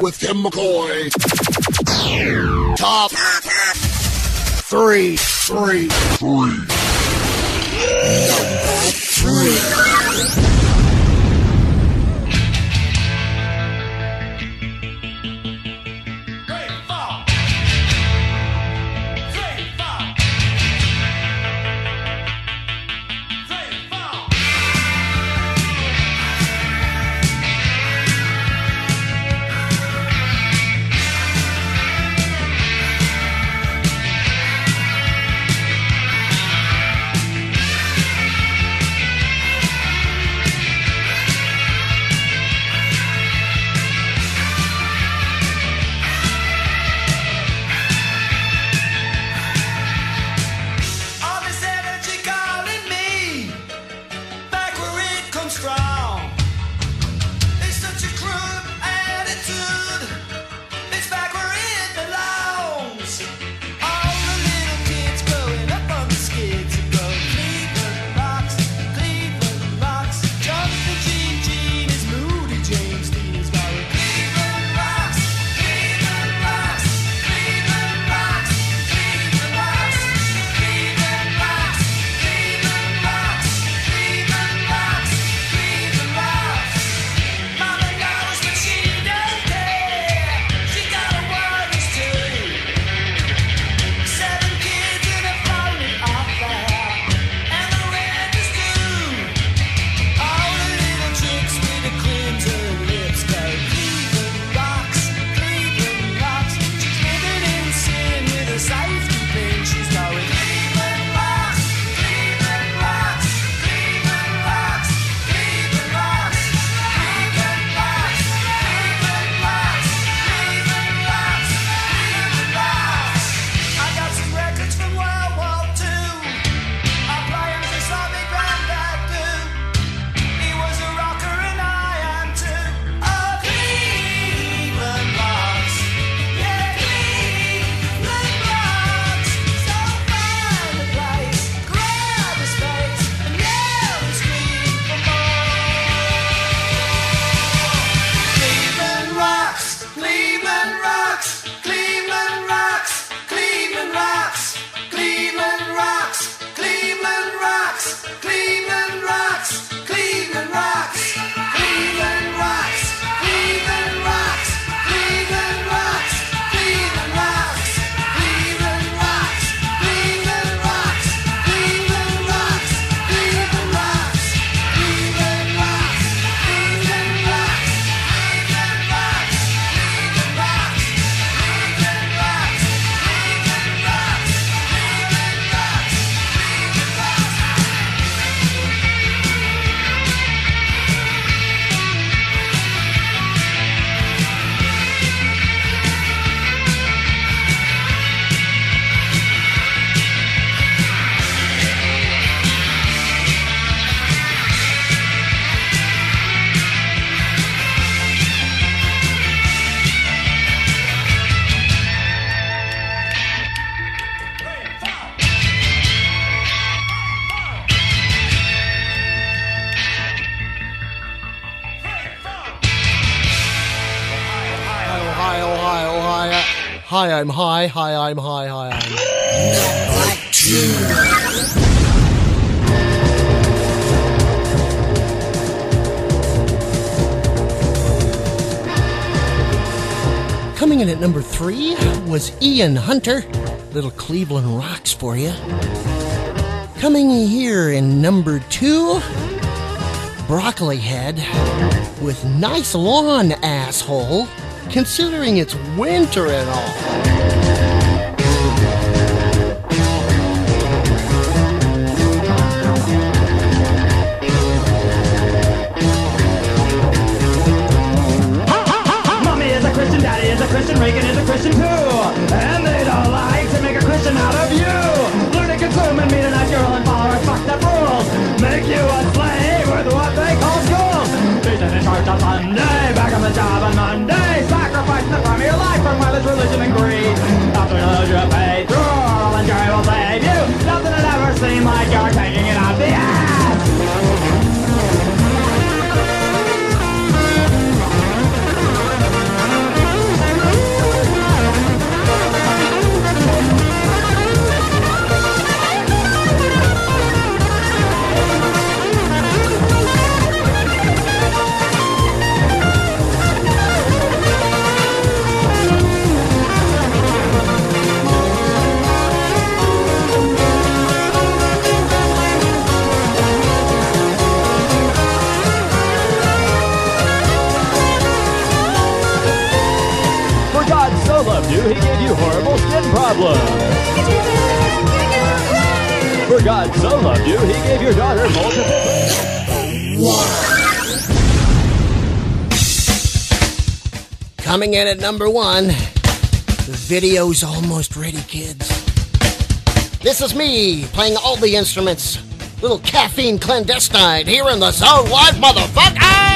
With Timm McCoy. Top three, three, three, three. I'm high. Hi, I'm high. Hi, I'm. Coming in at number three was Ian Hunter. Little Cleveland Rocks for you. Coming here in number two, Broccoli Head with Nice Lawn Asshole, considering it's winter and all. Christian out of you. Learn to consume and meet a natural and follow our fucked up rules. Make you a slave with what they call schools. Beaten in church on Sunday, back on the job on Monday. Sacrifice the prime of your life for mindless religion and greed. After you pay through, all and joy will save you. Nothing will ever seem like you're taking it out the ass. Problems. For God so loved you, he gave your daughter multiple. Coming in at number one, the video's almost ready, kids. This is me playing all the instruments. Little caffeine clandestine here in the zone live, motherfucker!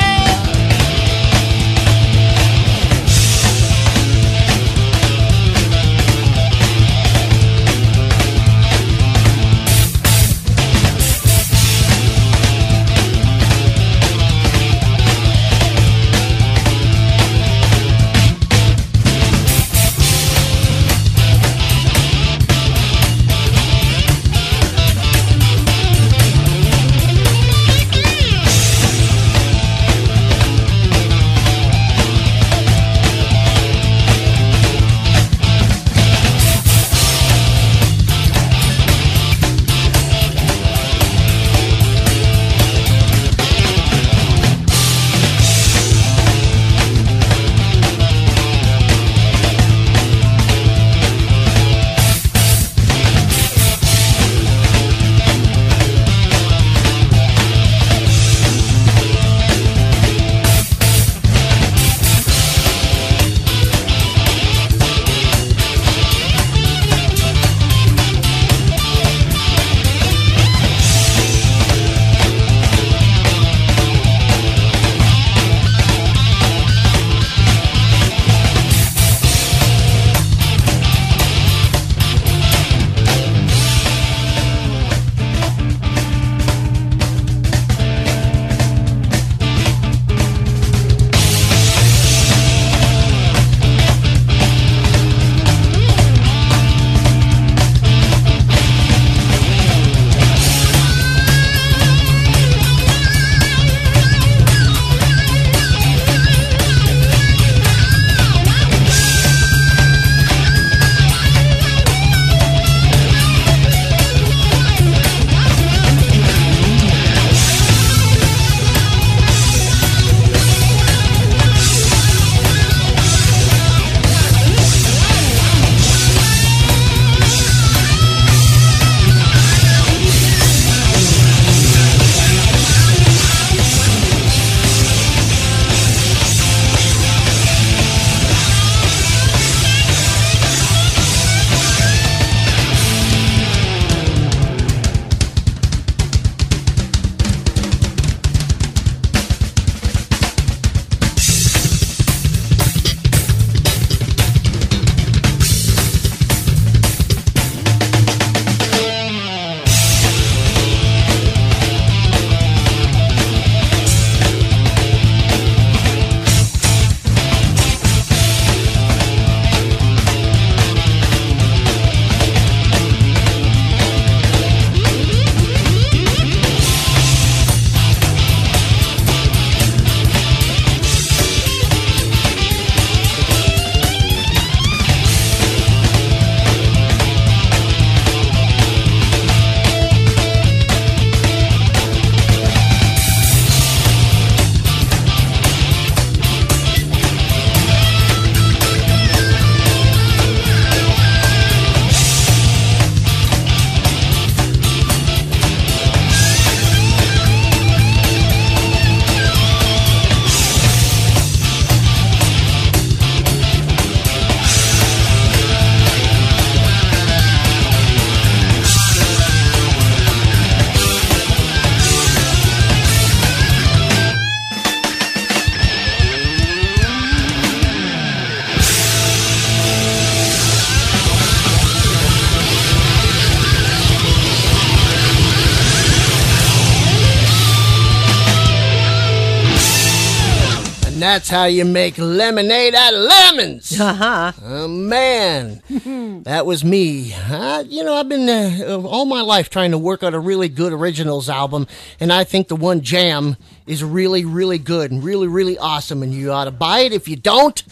That's how you make lemonade out of lemons. Uh-huh. Oh, man. that was me. Uh, you know, I've been uh, all my life trying to work on a really good originals album, and I think the one Jam is really, really good and really, really awesome, and you ought to buy it. If you don't,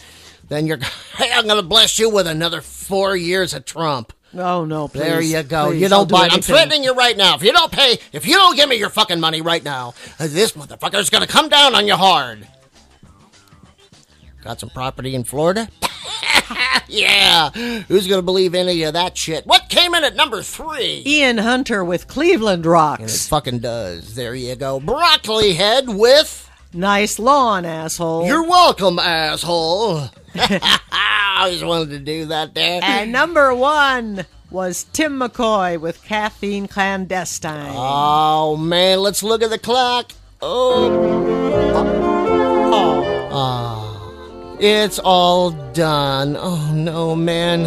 then you're, I'm going to bless you with another four years of Trump. Oh no! Please, there you go. please, you don't do buy it. I'm threatening you right now. If you don't pay, if you don't give me your fucking money right now, this motherfucker's gonna come down on you hard. Got some property in Florida? yeah. Who's gonna believe any of that shit? What came in at number three? Ian Hunter with Cleveland And it Rocks. fucking does. There you go. Broccoli head with. Nice lawn, asshole. You're welcome, asshole. I always wanted to do that there. and number one was Timm McCoy with Caffeine Clandestine. Oh man, let's look at the clock. Oh. Ah. It's all done. Oh no, man.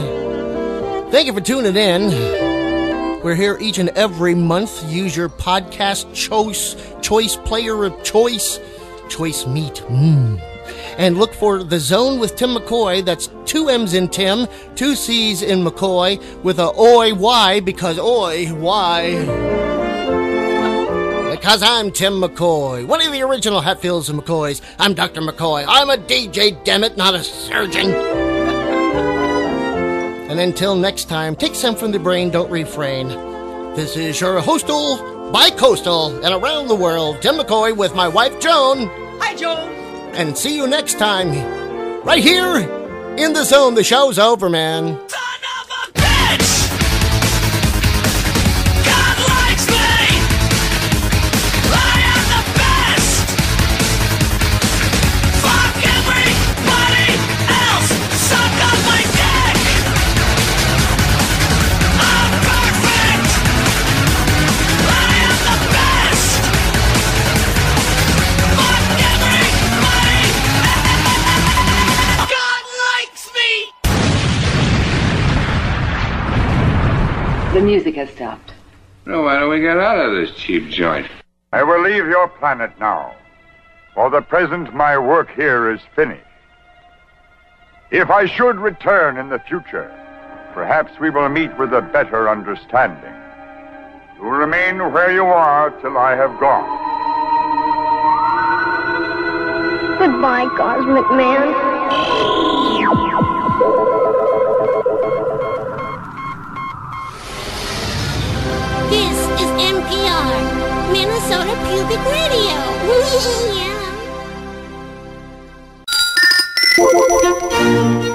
Thank you for tuning in. We're here each and every month. Use your podcast choice choice player of choice. Choice meat. Mmm. And look for The Zone with Timm McCoy. That's two M's in Timm, two C's in McCoy, with a oi why, because oi why? Because I'm Timm McCoy, one of the original Hatfields and McCoys. I'm Dr. McCoy. I'm a DJ, damn it, not a surgeon. and until next time, take some from the brain, don't refrain. This is your hostel, bi-coastal, and around the world, Timm McCoy with my wife Joan. Hi, Joan. And see you next time, right here in the zone. The show's over, man. The music has stopped. Well, why don't we get out of this cheap joint? I will leave your planet now. For the present, my work here is finished. If I should return in the future, perhaps we will meet with a better understanding. You remain where you are till I have gone. Goodbye, Cosmic Man. NPR, Minnesota Pubic Radio. yeah.